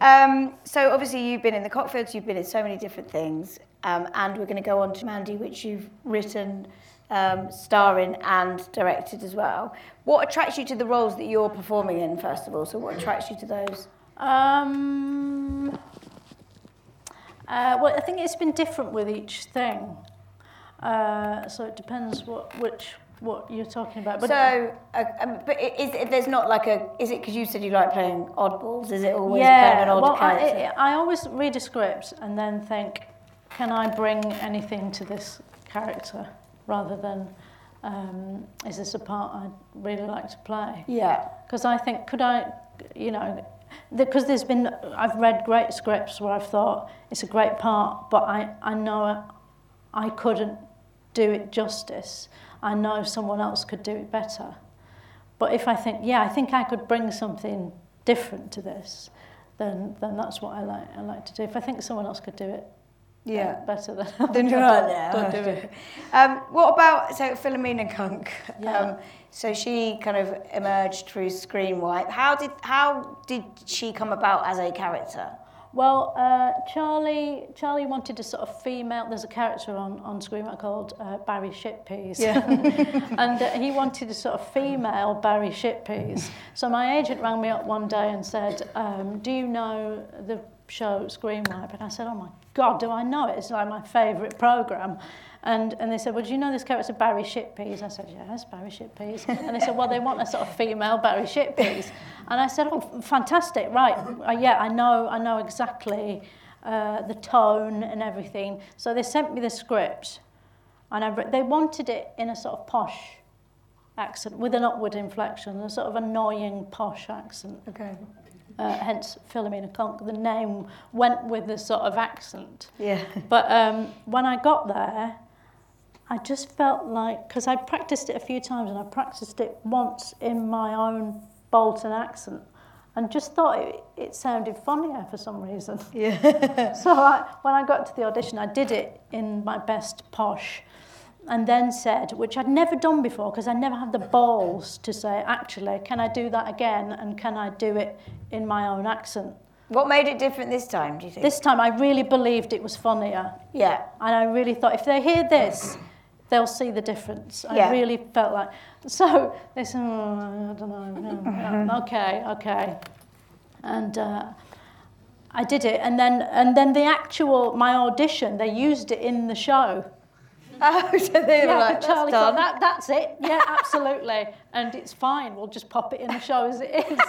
Speaker 1: Um, so obviously you've been in the Cockfields, you've been in so many different things, um, and we're going to go on to Mandy, which you've written, um, starring and directed as well. What attracts you to the roles that you're performing in, first of all? So what attracts you to those?
Speaker 2: Um, uh, well, I think it's been different with each thing. Uh, so it depends what which what you're talking about. But
Speaker 1: so, uh, um, but is it, there's not like a, is it because you said you like playing oddballs? Is it always playing an odd
Speaker 2: well,
Speaker 1: character?
Speaker 2: I, I always read a script and then think, can I bring anything to this character, rather than, um, is this a part I'd really like to play?
Speaker 1: yeah.
Speaker 2: Because I think, could I, you know, because there's been, I've read great scripts where I've thought it's a great part, but I, I know I couldn't do it justice. I know someone else could do it better. But if I think, yeah, I think I could bring something different to this, then then that's what I like. I like to do. If I think someone else could do it,
Speaker 1: Yeah.
Speaker 2: better than
Speaker 1: Then you're right there.
Speaker 2: don't do it.
Speaker 1: Um, what about so Philomena Cunk?
Speaker 2: Yeah.
Speaker 1: Um, so she kind of emerged through Screenwipe. How did how did she come about as a character?
Speaker 2: Well, uh, Charlie Charlie wanted a sort of female. There's a character on on screen called uh, Barry Shitpeas, and uh, he wanted a sort of female Barry Shitpeas. So my agent rang me up one day and said, um, "Do you know the show Screenwipe?" And I said, "Oh my God, do I know it? It's like my favourite program." And, and they said, well, do you know this character Barry Shitpeas? I said, yes, Barry Shitpeas. And they said, well, they want a sort of female Barry Shitpeas. And I said, oh, fantastic, right. Uh, yeah, I know, I know exactly uh, the tone and everything. So they sent me the script. And I re- they wanted it in a sort of posh accent with an upward inflection, a sort of annoying posh accent.
Speaker 1: Okay.
Speaker 2: Uh, hence Philomena Cunk. The name went with the sort of accent.
Speaker 1: Yeah.
Speaker 2: But um, when I got there, I just felt like, because I practiced it a few times and I practiced it once in my own Bolton accent and just thought it, it sounded funnier for some reason.
Speaker 1: Yeah.
Speaker 2: So I, when I got to the audition, I did it in my best posh and then said, which I'd never done before because I never had the balls to say, actually, can I do that again and can I do it in my own accent?
Speaker 1: What made it different this time, do you think?
Speaker 2: This time I really believed it was funnier.
Speaker 1: yeah.
Speaker 2: And I really thought if they hear this, they'll see the difference. I
Speaker 1: Yeah.
Speaker 2: really felt like. So they said, oh, I don't know. no, no, okay, okay. And uh, I did it. And then, and then the actual, my audition, they used it in the show.
Speaker 1: Oh, so they were
Speaker 2: yeah,
Speaker 1: like,
Speaker 2: Charlie
Speaker 1: that's
Speaker 2: thought,
Speaker 1: done.
Speaker 2: that, that's it. Yeah, absolutely. and it's fine. We'll just pop it in the show as it is.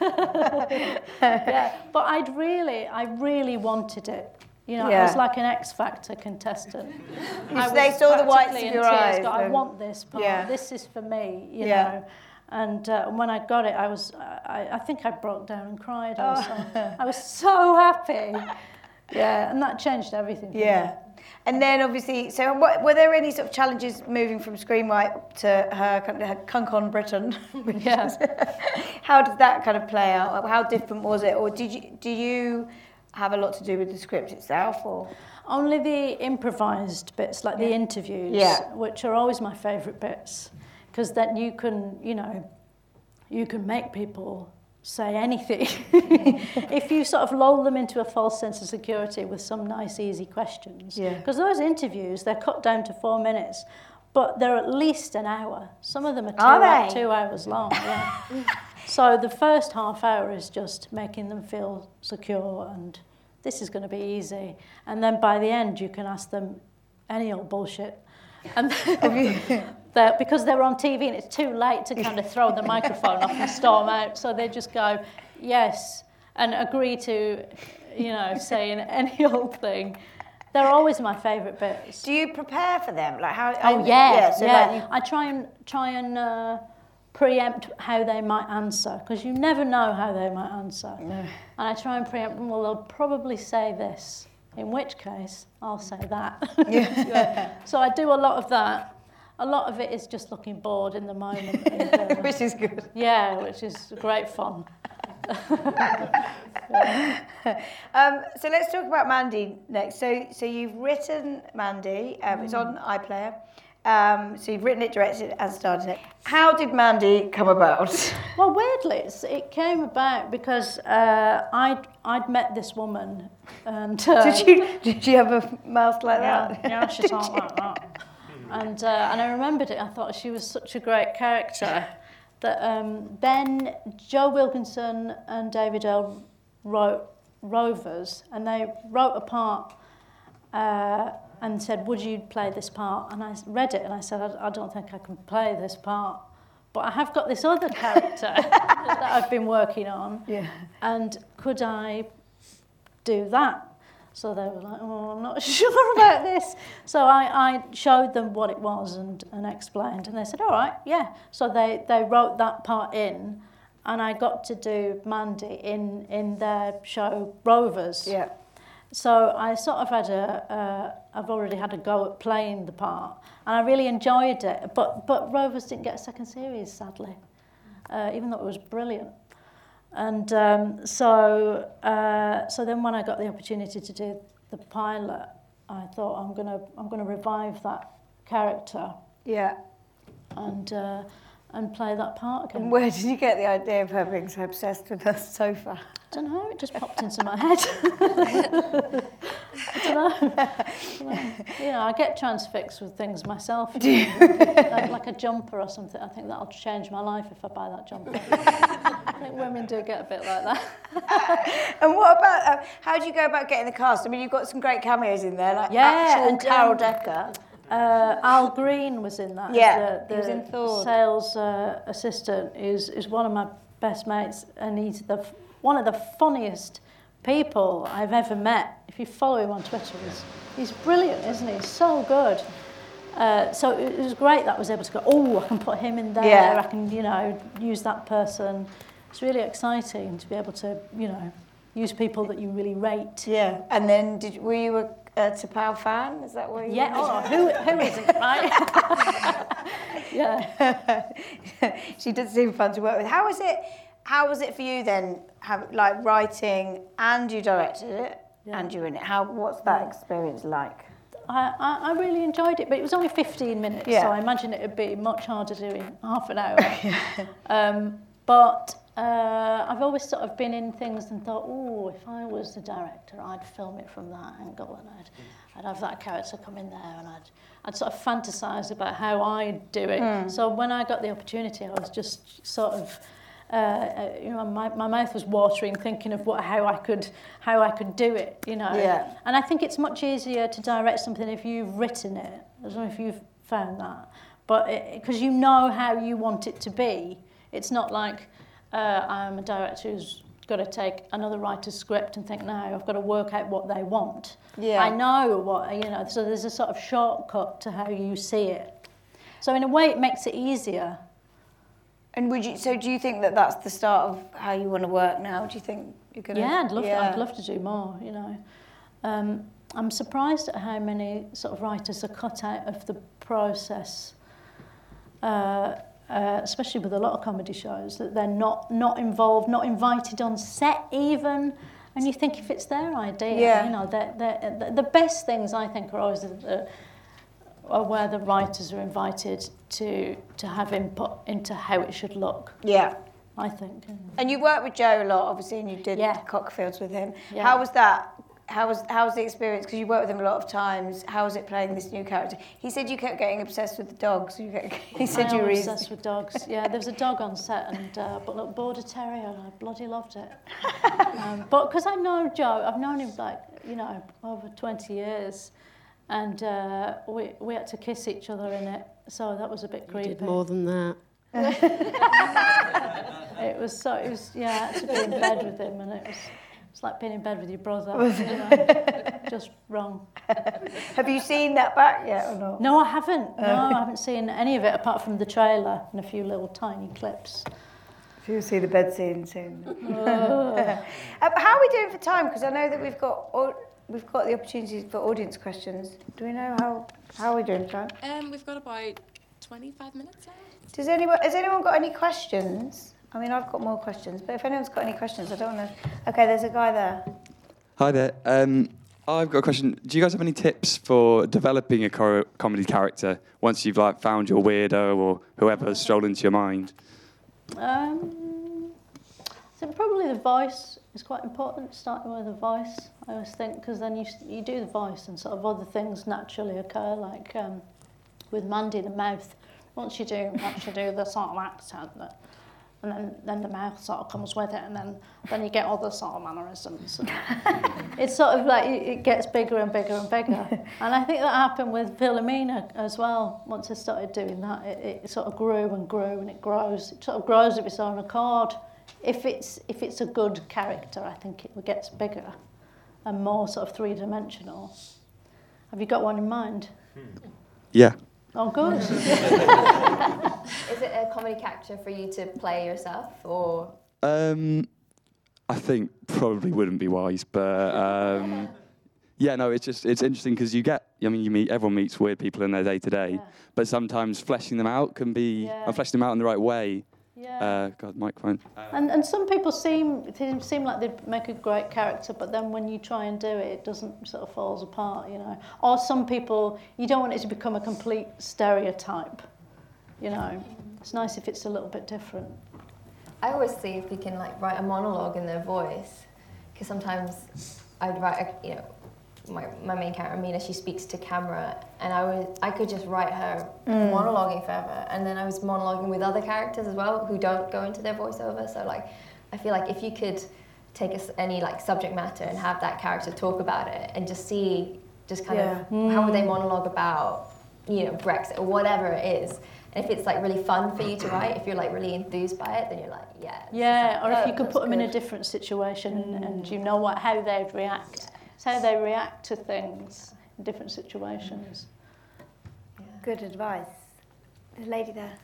Speaker 2: yeah, but I'd really, I really wanted it. You know, I was like an X Factor contestant. I
Speaker 1: they saw the whites of your eyes
Speaker 2: I want this part.
Speaker 1: Yeah.
Speaker 2: This is for me. You
Speaker 1: Yeah.
Speaker 2: know. And uh, when I got it, I was, I, I think I broke down and cried. I was,
Speaker 1: Oh.
Speaker 2: so, I was so happy. Yeah, and that changed everything. for me.
Speaker 1: Yeah. And then obviously, so what, were there any sort of challenges moving from Screenwipe to her, kind her Cunk on Britain?
Speaker 2: Yeah.
Speaker 1: How did that kind of play out? How different was it? Or did you, do you have a lot to do with the script itself? Or
Speaker 2: Only the improvised bits, like the interviews,
Speaker 1: Yeah.
Speaker 2: which are always my favourite bits, because then you can, you know, you can make people say anything. if you sort of lull them into a false sense of security with some nice, easy questions.
Speaker 1: Yeah.
Speaker 2: Because those interviews, they're cut down to four minutes, but they're at least an hour. Some of them are two,
Speaker 1: Are
Speaker 2: hou-
Speaker 1: they?
Speaker 2: two hours long. Yeah. so the first half hour is just making them feel secure and this is going to be easy. And then by the end, you can ask them any old bullshit. And they're, because they're on TV and it's too late to kind of throw the microphone off and storm out, so they just go, yes, and agree to, you know, saying any old thing. They're always my favourite bits.
Speaker 1: do you prepare for them? Like how?
Speaker 2: Oh yeah, yeah.
Speaker 1: so like you-
Speaker 2: I try and try and uh, preempt how they might answer because you never know how they might answer. And I try and preempt. Well, they'll probably say this. In which case, I'll say that. Yeah. so I do a lot of that. A lot of it is just looking bored in the moment. and, uh,
Speaker 1: which is good.
Speaker 2: yeah, which is great fun.
Speaker 1: Um, so let's talk about Mandy next. So, so you've written Mandy. Um, It's on iPlayer. Um, so you've written it, directed, it, and starred in it. How did Mandy come about?
Speaker 2: Well, weirdly, it came about because uh, I'd, I'd met this woman. And, uh,
Speaker 1: did you did you have a mouth like
Speaker 2: Yeah,
Speaker 1: that?
Speaker 2: yeah, she talked like that. And, uh, and I remembered it. I thought she was such a great character that um, Ben, Joe Wilkinson, and David Earl wrote Rovers, and they wrote a part uh, and said, "Would you play this part?" And I read it, and I said, "I, I don't think I can play this part." But I have got this other character that I've been working on,
Speaker 1: Yeah.
Speaker 2: and could I do that? So they were like, oh, I'm not sure about this. So I, I showed them what it was and, and explained, and they said, all right, yeah. So they, they wrote that part in, and I got to do Mandy in, in their show Rovers.
Speaker 1: Yeah.
Speaker 2: So I sort of had a, uh, I've already had a go at playing the part, and I really enjoyed it. But but Rovers didn't get a second series, sadly, uh, even though it was brilliant. And um, so uh, so then when I got the opportunity to do the pilot, I thought I'm gonna I'm gonna revive that character
Speaker 1: Yeah.
Speaker 2: and uh, and play that part again.
Speaker 1: And where did you get the idea of her being so obsessed with her sofa?
Speaker 2: I don't know, it just popped into my head. I don't know. I don't know. You know, I get transfixed with things myself. like, like a jumper or something. I think that'll change my life if I buy that jumper. I think women do get a bit like that.
Speaker 1: And what about uh, how do you go about getting the cast? I mean, you've got some great cameos in there, like
Speaker 2: Yeah,
Speaker 1: actual
Speaker 2: and,
Speaker 1: Carol
Speaker 2: um,
Speaker 1: Decker.
Speaker 2: Uh, Al Green was in that.
Speaker 1: Yeah,
Speaker 2: the,
Speaker 1: he was in Thor.
Speaker 2: Sales uh, assistant is is one of my best mates, and he's the f- one of the funniest people I've ever met. If you follow him on Twitter, he's he's brilliant, isn't he? He's so good. Uh, so it was great that I was able to go. Oh, I can put him in there.
Speaker 1: Yeah.
Speaker 2: I can, you know, use that person. It's really exciting to be able to, you know, use people that you really rate.
Speaker 1: Yeah. And then did were you a, a T'Pau fan? Is that where you
Speaker 2: Yeah,
Speaker 1: were?
Speaker 2: oh, who, who isn't, right? yeah.
Speaker 1: she does seem fun to work with. How was it? How was it for you then? Have like writing and you directed it
Speaker 2: Yeah.
Speaker 1: and you're in it. How? What's that experience like?
Speaker 2: I, I, I really enjoyed it, but it was only 15 minutes,
Speaker 1: Yeah.
Speaker 2: so I imagine it would be much harder doing half an hour. um, but uh, I've always sort of been in things and thought, oh, if I was the director, I'd film it from that angle and I'd, I'd have that character come in there and I'd, I'd sort of fantasise about how I'd do it. So when I got the opportunity, I was just sort of uh, uh, you know, my, my mouth was watering thinking of what, how I could how I could do it, you know.
Speaker 1: Yeah.
Speaker 2: And I think it's much easier to direct something if you've written it. I don't know if you've found that, but because you know how you want it to be. It's not like uh, I'm a director who's got to take another writer's script and think, no, I've got to work out what they want.
Speaker 1: Yeah.
Speaker 2: I know what you know. So there's a sort of shortcut to how you see it. So in a way, it makes it easier.
Speaker 1: And would you? So do you think that that's the start of how you want to work now? Do you think you're gonna?
Speaker 2: Yeah, I'd love,
Speaker 1: yeah.
Speaker 2: I'd love to do more, you know. Um, I'm surprised at how many sort of writers are cut out of the process, uh, uh, especially with a lot of comedy shows, that they're not, not involved, not invited on set even. And you think if it's their idea,
Speaker 1: Yeah.
Speaker 2: you know, they're, they're, the- best things I think are always the, where the writers are invited to, to have input into how it should look,
Speaker 1: Yeah.
Speaker 2: I think.
Speaker 1: And you worked with Joe a lot, obviously, and you did
Speaker 2: Yeah.
Speaker 1: Cockfields with him.
Speaker 2: Yeah.
Speaker 1: How was that? How was how was the experience? Because you worked with him a lot of times. How was it playing this new character? He said you kept getting obsessed with the dogs. You kept, he said
Speaker 2: I
Speaker 1: you were
Speaker 2: obsessed with dogs. Yeah, there was a dog on set, and uh, but look, border terrier, and I bloody loved it. Um, but because I know Joe, I've known him like you know over 20 years, and uh, we we had to kiss each other in it, so that was a bit
Speaker 3: You
Speaker 2: creepy.
Speaker 3: did more than that.
Speaker 2: It was so it was yeah, I had to be in bed with him, and it was. It's like being in bed with your brother, you know, just wrong.
Speaker 1: Have you seen that back yet or not?
Speaker 2: No, I haven't. No, I haven't seen any of it apart from the trailer and a few little tiny clips.
Speaker 1: If You'll see the bed scene soon. Uh, but how are we doing for time? Because I know that we've got au- we've got the opportunity for audience questions. Do we know how how we're doing for?
Speaker 5: Um, we've got about 25 minutes left.
Speaker 1: Does anyone has anyone got any questions? I mean, I've got more questions, but if anyone's got any questions, I don't want to. Okay, there's a guy there.
Speaker 6: Hi there. Um, I've got a question. Do you guys have any tips for developing a co- comedy character once you've like found your weirdo or whoever has strolled into your mind?
Speaker 2: Um, so probably the voice is quite important, starting with the voice, I always think, because then you, you do the voice and sort of other things naturally occur, like um, with Mandy, the mouth. Once you do, once you do the sort of accent, that, and then, then the mouth sort of comes with it, and then, then you get other sort of mannerisms. It's sort of like it gets bigger and bigger and bigger. and I think that happened with Philomena as well. Once I started doing that, it, it sort of grew and grew and it grows. It sort of grows of its own accord. If it's if it's a good character, I think it gets bigger and more sort of three dimensional. Have you got one in mind?
Speaker 6: Yeah.
Speaker 2: Oh, good.
Speaker 4: Is it a comedy character for you to play yourself, or
Speaker 6: Um, I think probably wouldn't be wise, but um, yeah, no, it's just it's interesting because you get. I mean, you meet everyone meets weird people in their day to day, but sometimes fleshing them out can be
Speaker 2: Yeah.
Speaker 6: and fleshing them out in the right way.
Speaker 2: Yeah.
Speaker 6: Uh, God, microphone.
Speaker 2: And, and some people seem they seem like they make a great character, but then when you try and do it, it doesn't sort of falls apart, you know. Or some people you don't want it to become a complete stereotype, you know. It's nice if it's a little bit different.
Speaker 4: I always see if we can like write a monologue in their voice, because sometimes I'd write, a, you know, my, my main character Mina, she speaks to camera, and I would I could just write her mm. monologuing forever, and then I was monologuing with other characters as well who don't go into their voiceover. So like, I feel like if you could take us any like subject matter and have that character talk about it, and just see just kind of how would they mm. monologue about you know Brexit or whatever it is. And if it's like really fun for you to write, if you're like really enthused by it, then you're like, yeah.
Speaker 2: Yeah,
Speaker 4: like,
Speaker 2: or if
Speaker 4: oh,
Speaker 2: you could put them in a different situation and, and mm. you know what how they'd react. It's how they react to things in different situations.
Speaker 1: Good advice. The lady there.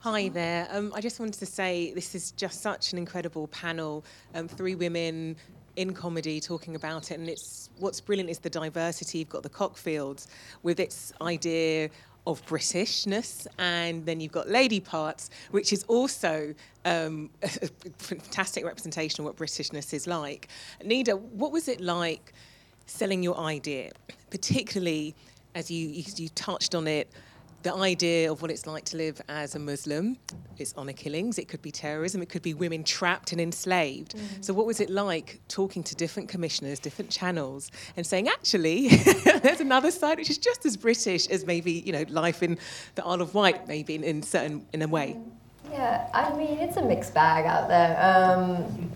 Speaker 5: Hi there. Um, I just wanted to say this is just such an incredible panel. Um, three women in comedy talking about it, and it's what's brilliant is the diversity. You've got the Cockfields with its idea of Britishness, and then you've got lady parts, which is also um, a fantastic representation of what Britishness is like. Nida, what was it like selling your idea, particularly as you, you, touched on it? The idea of what it's like to live as a Muslim. It's honour killings, it could be terrorism, it could be women trapped and enslaved. Mm. So, what was it like talking to different commissioners, different channels, and saying, actually, there's another side which is just as British as maybe, you know, life in the Isle of Wight, maybe in, in certain, in a way?
Speaker 4: Yeah, I mean, it's a mixed bag out there. Um,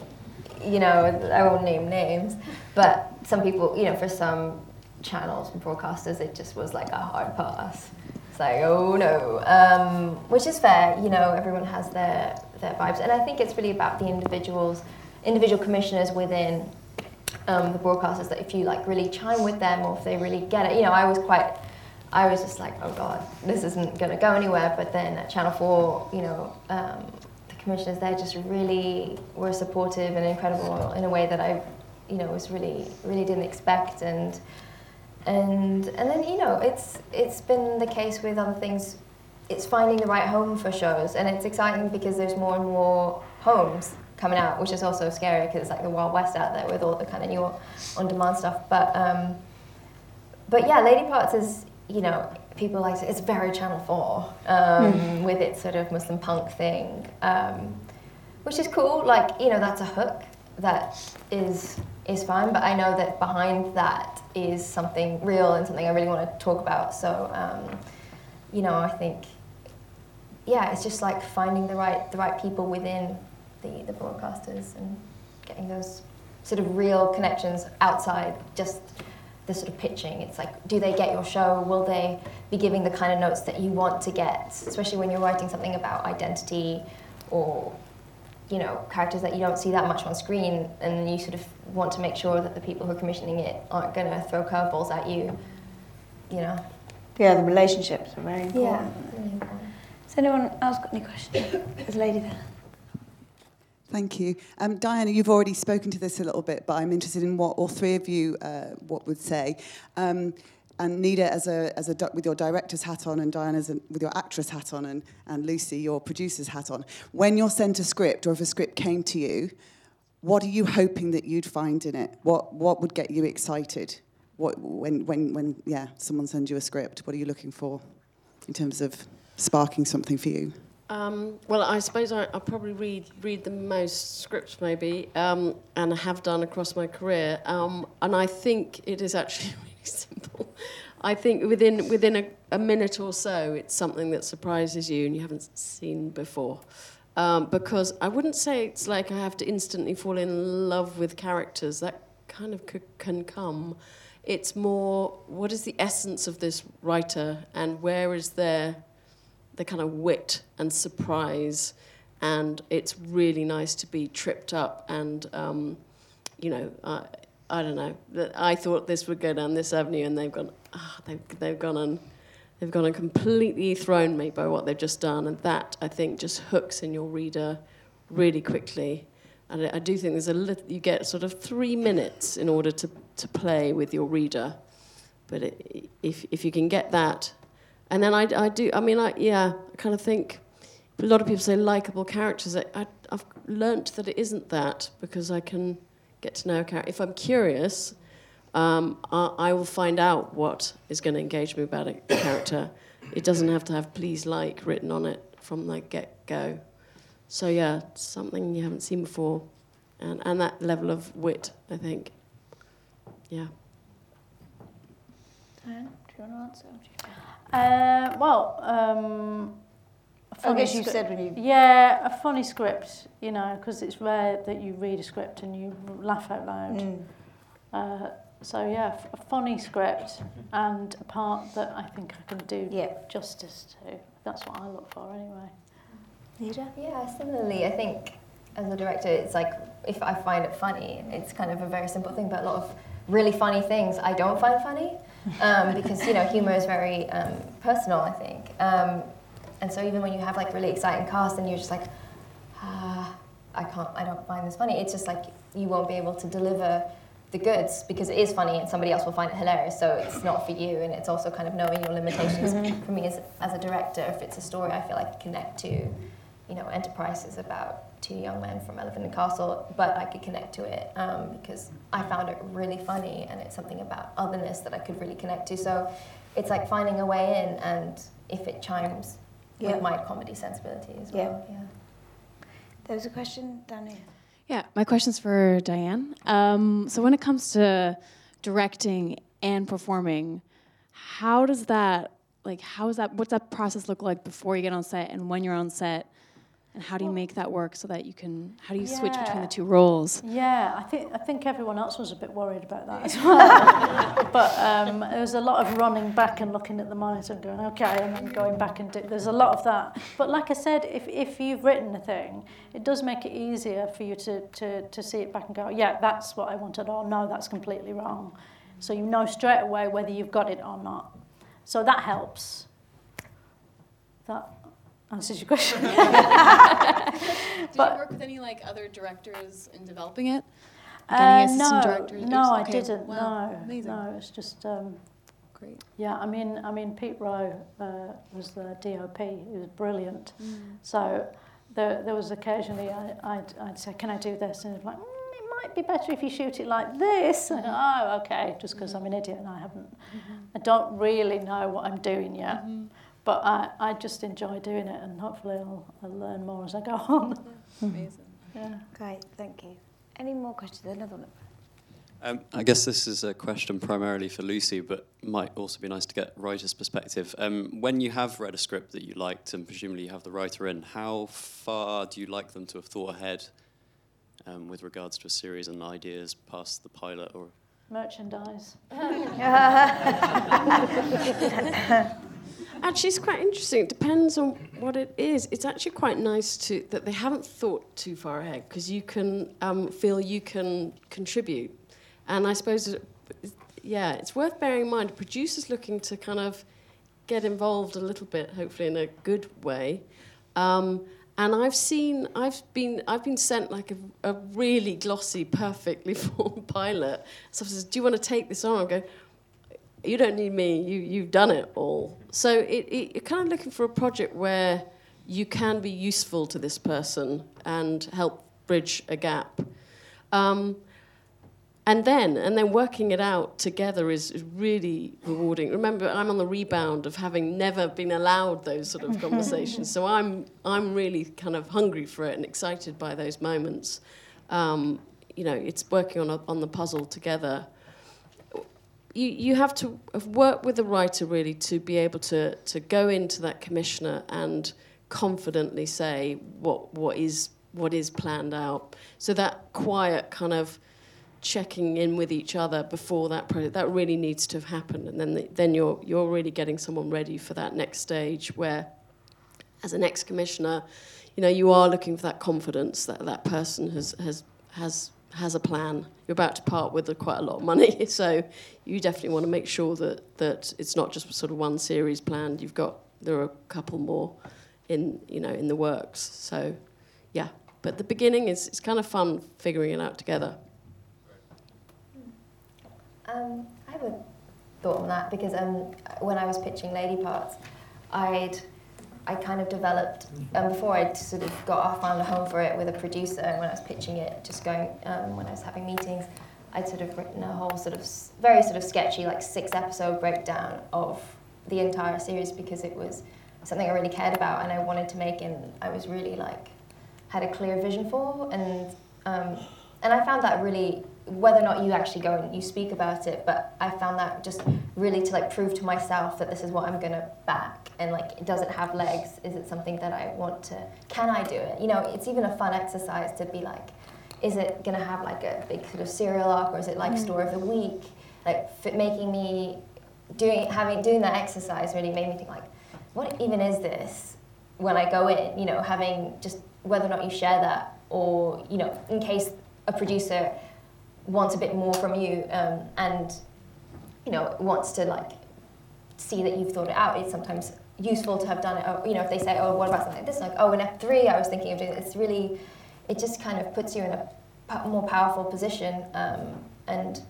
Speaker 4: you know, I won't name names, but some people, you know, for some channels and broadcasters, it just was like a hard pass like, oh no, um, which is fair. You know, everyone has their their vibes, and I think it's really about the individuals, individual commissioners within um, the broadcasters. That if you like really chime with them, or if they really get it, you know, I was quite. I was just like, oh god, this isn't going to go anywhere. But then at Channel 4, you know, um, the commissioners there just really were supportive and incredible in a way that I, you know, was really, really didn't expect. And and and then you know it's it's been the case with other things. It's finding the right home for shows and it's exciting because there's more and more homes coming out which is also scary because it's like the wild west out there with all the kind of new on-demand stuff. But um, but yeah lady parts is you know people like it's very channel 4 um, mm. with its sort of muslim punk thing um, which is cool. Like you know that's a hook that is is fine but i know that behind that is something real and something I really want to talk about. So, um, you know, I think, yeah, it's just like finding the right the right people within the the broadcasters and getting those sort of real connections outside just the sort of pitching. It's like, do they get your show? Will they be giving the kind of notes that you want to get? Especially when you're writing something about identity or you know, characters that you don't see that much on screen, and you sort of want to make sure that the people who are commissioning it aren't going to throw curveballs at you, you know.
Speaker 1: Yeah, the relationships are very important.
Speaker 4: Yeah, really important.
Speaker 1: Has anyone else got any questions? There's a lady there.
Speaker 7: Thank you. Um, Diana, you've already spoken to this a little bit, but I'm interested in what all three of you uh, what would say. Um, and Nida as a, as a with your director's hat on and Diana with your actress hat on and, and Lucy your producer's hat on. When you're sent a script or if a script came to you, what are you hoping that you'd find in it? What, what would get you excited? What, when, when, when yeah, someone sends you a script, what are you looking for in terms of sparking something for you?
Speaker 3: Um, well, I suppose I, I, probably read read the most scripts, maybe, um, and have done across my career. Um, and I think it is actually simple. I think within within a, a, minute or so, it's something that surprises you and you haven't seen before. Um, because I wouldn't say it's like I have to instantly fall in love with characters. That kind of c- can come. It's more what is the essence of this writer and where is their the kind of wit and surprise. And it's really nice to be tripped up and um, you know. Uh, I don't know. I thought this would go down this avenue, and they've gone. Oh, they've they've gone and they've gone and completely thrown me by what they've just done, and that I think just hooks in your reader really quickly. And I, I do think there's a you get sort of three minutes in order to, to play with your reader, but it, if if you can get that, and then I, I do. I mean, I yeah, I kind of think. A lot of people say likable characters. I, I, I've learnt that it isn't that because I can get to know a character. If I'm curious, um, I, I, will find out what is going to engage me about a character. It doesn't have to have please like written on it from the get go. So, yeah, something you haven't seen before. And, and that level of wit, I think. Yeah.
Speaker 1: Diane, do you want to answer?
Speaker 2: Uh, well, um,
Speaker 1: I guess you said when you...
Speaker 2: Yeah, a funny script, you know, because it's rare that you read a script and you laugh out loud. Mm. Uh, so, yeah, a funny script and a part that I think I can do yeah. justice to. That's what I look for anyway.
Speaker 1: Nida?
Speaker 4: Yeah, similarly, I think as a director, it's like if I find it funny, it's kind of a very simple thing, but a lot of really funny things I don't find funny um, because, you know, humor is very um, personal, I think. Um, and so even when you have like really exciting cast and you're just like, ah, I can't, I don't find this funny. It's just like you won't be able to deliver the goods because it is funny and somebody else will find it hilarious. So it's not for you, and it's also kind of knowing your limitations. for me as, as a director, if it's a story I feel like I connect to, you know, Enterprice is about two young men from Elephant and Castle, but I could connect to it um, because I found it really funny and it's something about otherness that I could really connect to. So it's like finding a way in, and if it chimes
Speaker 1: Yeah.
Speaker 4: with my comedy sensibility as well. Yeah.
Speaker 1: There was a question down here.
Speaker 8: Yeah, my question's for Diane. Um, so when it comes to directing and performing, how does that like how is that what's that process look like before you get on set and when you're on set? And how do you make that work so that you can how do you switch between the two roles?
Speaker 2: Yeah, I think I think everyone else was a bit worried about that as well. but um, there was a lot of running back and looking at the monitor and going, okay, and then going back and do, there's a lot of that. But like I said, if, if you've written a thing, it does make it easier for you to, to, to see it back and go, yeah, that's what I wanted, or no, that's completely wrong. So you know straight away whether you've got it or not. So that helps. That answers your question.
Speaker 8: Did you work with any like other directors in developing it?
Speaker 2: Uh,
Speaker 8: Any assistant
Speaker 2: no,
Speaker 8: directors?
Speaker 2: no, I
Speaker 8: Okay,
Speaker 2: didn't.
Speaker 8: wow,
Speaker 2: No,
Speaker 8: amazing.
Speaker 2: no, it's just um,
Speaker 8: Great.
Speaker 2: yeah. I mean, I mean, Pete Rowe uh, was the DOP. He was brilliant.
Speaker 8: Mm.
Speaker 2: So there, there was occasionally I, I'd, I'd say, "Can I do this?" And he'd be like, mm, "It might be better if you shoot it like this." And I oh, okay, just because I'm an idiot and I haven't, I don't really know what I'm doing yet. But I, I just enjoy doing it, and hopefully I'll, I'll learn more as I go on.
Speaker 8: Amazing.
Speaker 2: yeah.
Speaker 1: Great, thank you. Any more questions? Another one.
Speaker 9: Um, I guess this is a question primarily for Lucy, but might also be nice to get writer's perspective. Um, when you have read a script that you liked, and presumably you have the writer in, how far do you like them to have thought ahead um, with regards to a series and ideas past the pilot? Or
Speaker 2: Merchandise.
Speaker 3: Actually, it's quite interesting. It depends on what it is. It's actually quite nice to that they haven't thought too far ahead because you can um, feel you can contribute, and I suppose, yeah, it's worth bearing in mind. Producers looking to kind of get involved a little bit, hopefully in a good way. Um, and I've seen, I've been, I've been sent like a, a really glossy, perfectly formed pilot. So I says, "Do you want to take this on?" I go, you don't need me. You you've done it all. So it, it, you're kind of looking for a project where you can be useful to this person and help bridge a gap. Um, and then and then working it out together is, is really rewarding. Remember, I'm on the rebound of having never been allowed those sort of conversations, so I'm I'm really kind of hungry for it and excited by those moments. Um, you know, it's working on a, on the puzzle together you, you have to worked with the writer really to be able to, to go into that commissioner and confidently say what, what, is, what is planned out. So that quiet kind of checking in with each other before that project, that really needs to have happened. And then, the, then you're, you're really getting someone ready for that next stage where, as an ex-commissioner, you know, you are looking for that confidence that that person has, has, has has a plan. You're about to part with quite a lot of money, so you definitely want to make sure that that it's not just sort of one series planned. You've got there are a couple more in you know in the works. So yeah, but the beginning is it's kind of fun figuring it out together.
Speaker 4: Um, I have a thought on that because um, when I was pitching lady parts, I'd I kind of developed um, before I sort of got off, found a home for it with a producer and when I was pitching it, just going um, when I was having meetings, I'd sort of written a whole sort of very sort of sketchy like six episode breakdown of the entire series because it was something I really cared about and I wanted to make and I was really like had a clear vision for and um, and I found that really whether or not you actually go and you speak about it but I found that just really to like prove to myself that this is what I'm gonna back and like does it have legs is it something that I want to can I do it? You know it's even a fun exercise to be like is it gonna have like a big sort of serial arc or is it like mm. story of the week? Like fit making me doing having doing that exercise really made me think like what even is this when I go in, you know, having just whether or not you share that or, you know, in case a producer wants a bit more from you um, and, you know, wants to like see that you've thought it out, it's sometimes useful to have done it. Or, you know, if they say, oh, what about something like this? Like, oh, in F3, I was thinking of doing it. It's really, it just kind of puts you in a more powerful position um, and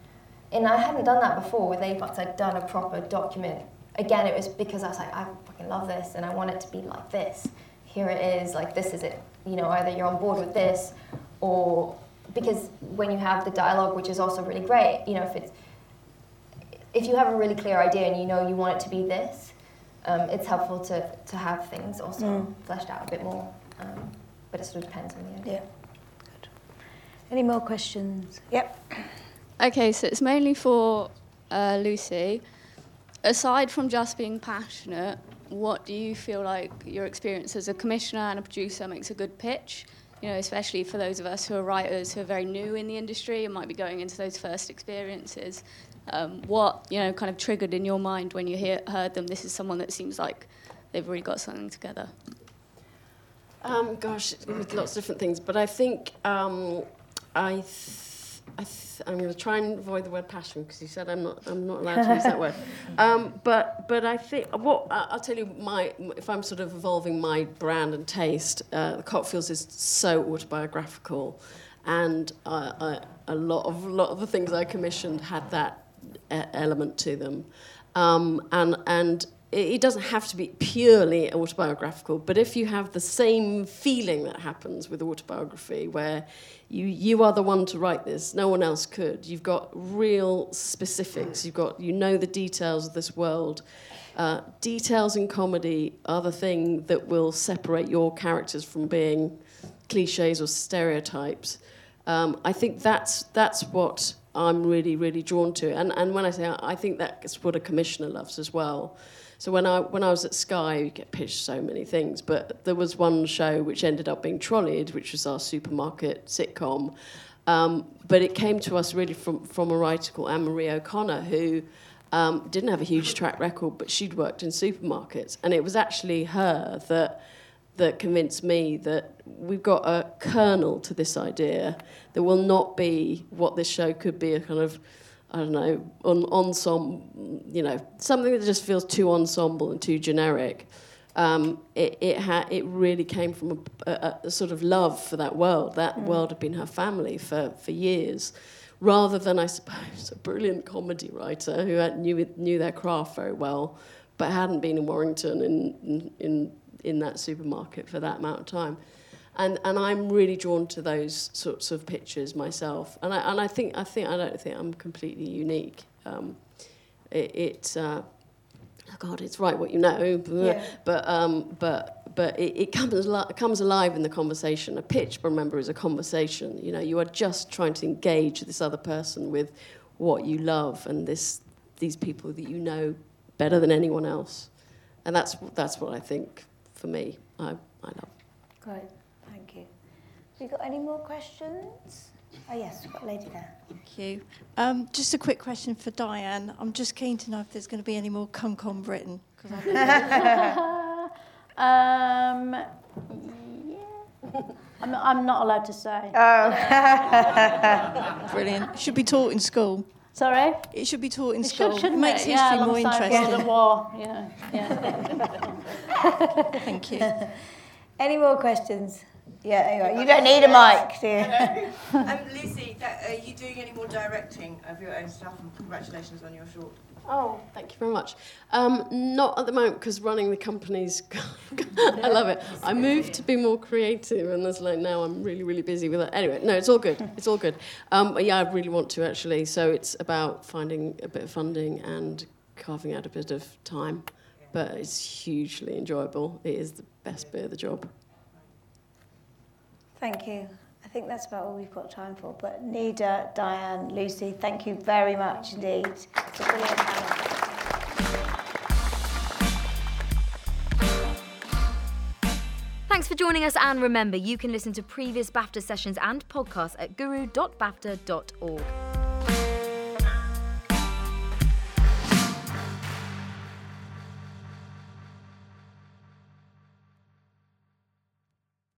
Speaker 4: and I hadn't done that before with Apex. I'd done a proper document. Again, it was because I was like, I fucking love this, and I want it to be like this. Here it is, like this is it. You know, either you're on board with this, or because when you have the dialogue, which is also really great, you know, if it's if you have a really clear idea and you know you want it to be this, um, it's helpful to, to have things also
Speaker 1: Mm.
Speaker 4: fleshed out a bit more. Um, but it sort of depends on the idea.
Speaker 1: Yeah. Good. Any more questions? Yep.
Speaker 10: Okay, so it's mainly for uh, Lucy. Aside from just being passionate, what do you feel like your experience as a commissioner and a producer makes a good pitch? You know, especially for those of us who are writers who are very new in the industry and might be going into those first experiences. Um, what you know kind of triggered in your mind when you hear, heard them? This is someone that seems like they've really got something together.
Speaker 3: Um, gosh, with lots of different things, but I think um, I, I I'm going to try and avoid the word passion because you said I'm not, I'm not allowed to use that word. Um, but, but I think what I'll tell you, my if I'm sort of evolving my brand and taste, uh, the Cockfields is so autobiographical, and uh, I, a lot of a lot of the things I commissioned had that e- element to them, um, and and it doesn't have to be purely autobiographical, but if you have the same feeling that happens with autobiography, where you, you are the one to write this, no one else could. You've got real specifics, you've got, you know the details of this world. Uh, details in comedy are the thing that will separate your characters from being cliches or stereotypes. Um, I think that's, that's what I'm really, really drawn to. And, and when I say I think that's what a commissioner loves as well. So when I when I was at Sky, you get pitched so many things, but there was one show which ended up being Trollied, which was our supermarket sitcom. Um, but it came to us really from from a writer called Anne Marie O'Connor, who um, didn't have a huge track record, but she'd worked in supermarkets, and it was actually her that that convinced me that we've got a kernel to this idea. that will not be what this show could be a kind of I don't know, on ensemble, you know, something that just feels too ensemble and too generic. Um, it it, ha- it really came from a, a, a sort of love for that world. That
Speaker 1: Mm.
Speaker 3: world had been her family for, for years, rather than, I suppose, a brilliant comedy writer who had, knew, knew their craft very well, but hadn't been in Warrington in, in, in that supermarket for that amount of time and and I'm really drawn to those sorts of pictures myself. And I and I think I think I don't think I'm completely unique. Um, it, it uh, oh God, it's right what you know, but
Speaker 1: Yeah.
Speaker 3: but um, but but it, it comes it comes alive in the conversation. A pitch, remember, is a conversation. You know, you are just trying to engage this other person with what you love and this these people that you know better than anyone else, and that's that's what I think for me. I I love.
Speaker 1: Great. Thank you. Have you got any more questions? Oh yes, we've got a lady there.
Speaker 11: Thank you. Um, just a quick question for Diane. I'm just keen to know if there's going to be any more Cunk on Britain. 'cause I've-
Speaker 2: Um, yeah. I'm, I'm not allowed to say.
Speaker 1: Oh.
Speaker 11: Brilliant. Should be taught in school.
Speaker 2: Sorry?
Speaker 11: It should be taught in
Speaker 2: It
Speaker 11: school.
Speaker 2: should, shouldn't
Speaker 11: Makes
Speaker 2: it?
Speaker 11: history
Speaker 2: yeah,
Speaker 11: more interesting.
Speaker 2: World at War. Yeah, yeah.
Speaker 11: Thank you.
Speaker 1: Any more questions? Yeah, anyway, you don't need a mic, do you?
Speaker 12: um, Lucy, that, are you doing any more directing of your own stuff? And congratulations on your short.
Speaker 3: Oh, thank you very much. Um, not at the moment because running the company's. I love it. I moved to be more creative, and there's like now I'm really really busy with that. Anyway, no, it's all good. It's all good. Um, but yeah, I really want to actually. So it's about finding a bit of funding and carving out a bit of time. But it's hugely enjoyable. It is the best bit of the job.
Speaker 1: Thank you. I think that's about all we've got time for. But Nida, Diane, Lucy, thank you very much indeed. It's a brilliant panel.
Speaker 13: Thanks for joining us, and remember, you can listen to previous BAFTA sessions and podcasts at guru.bafta.org.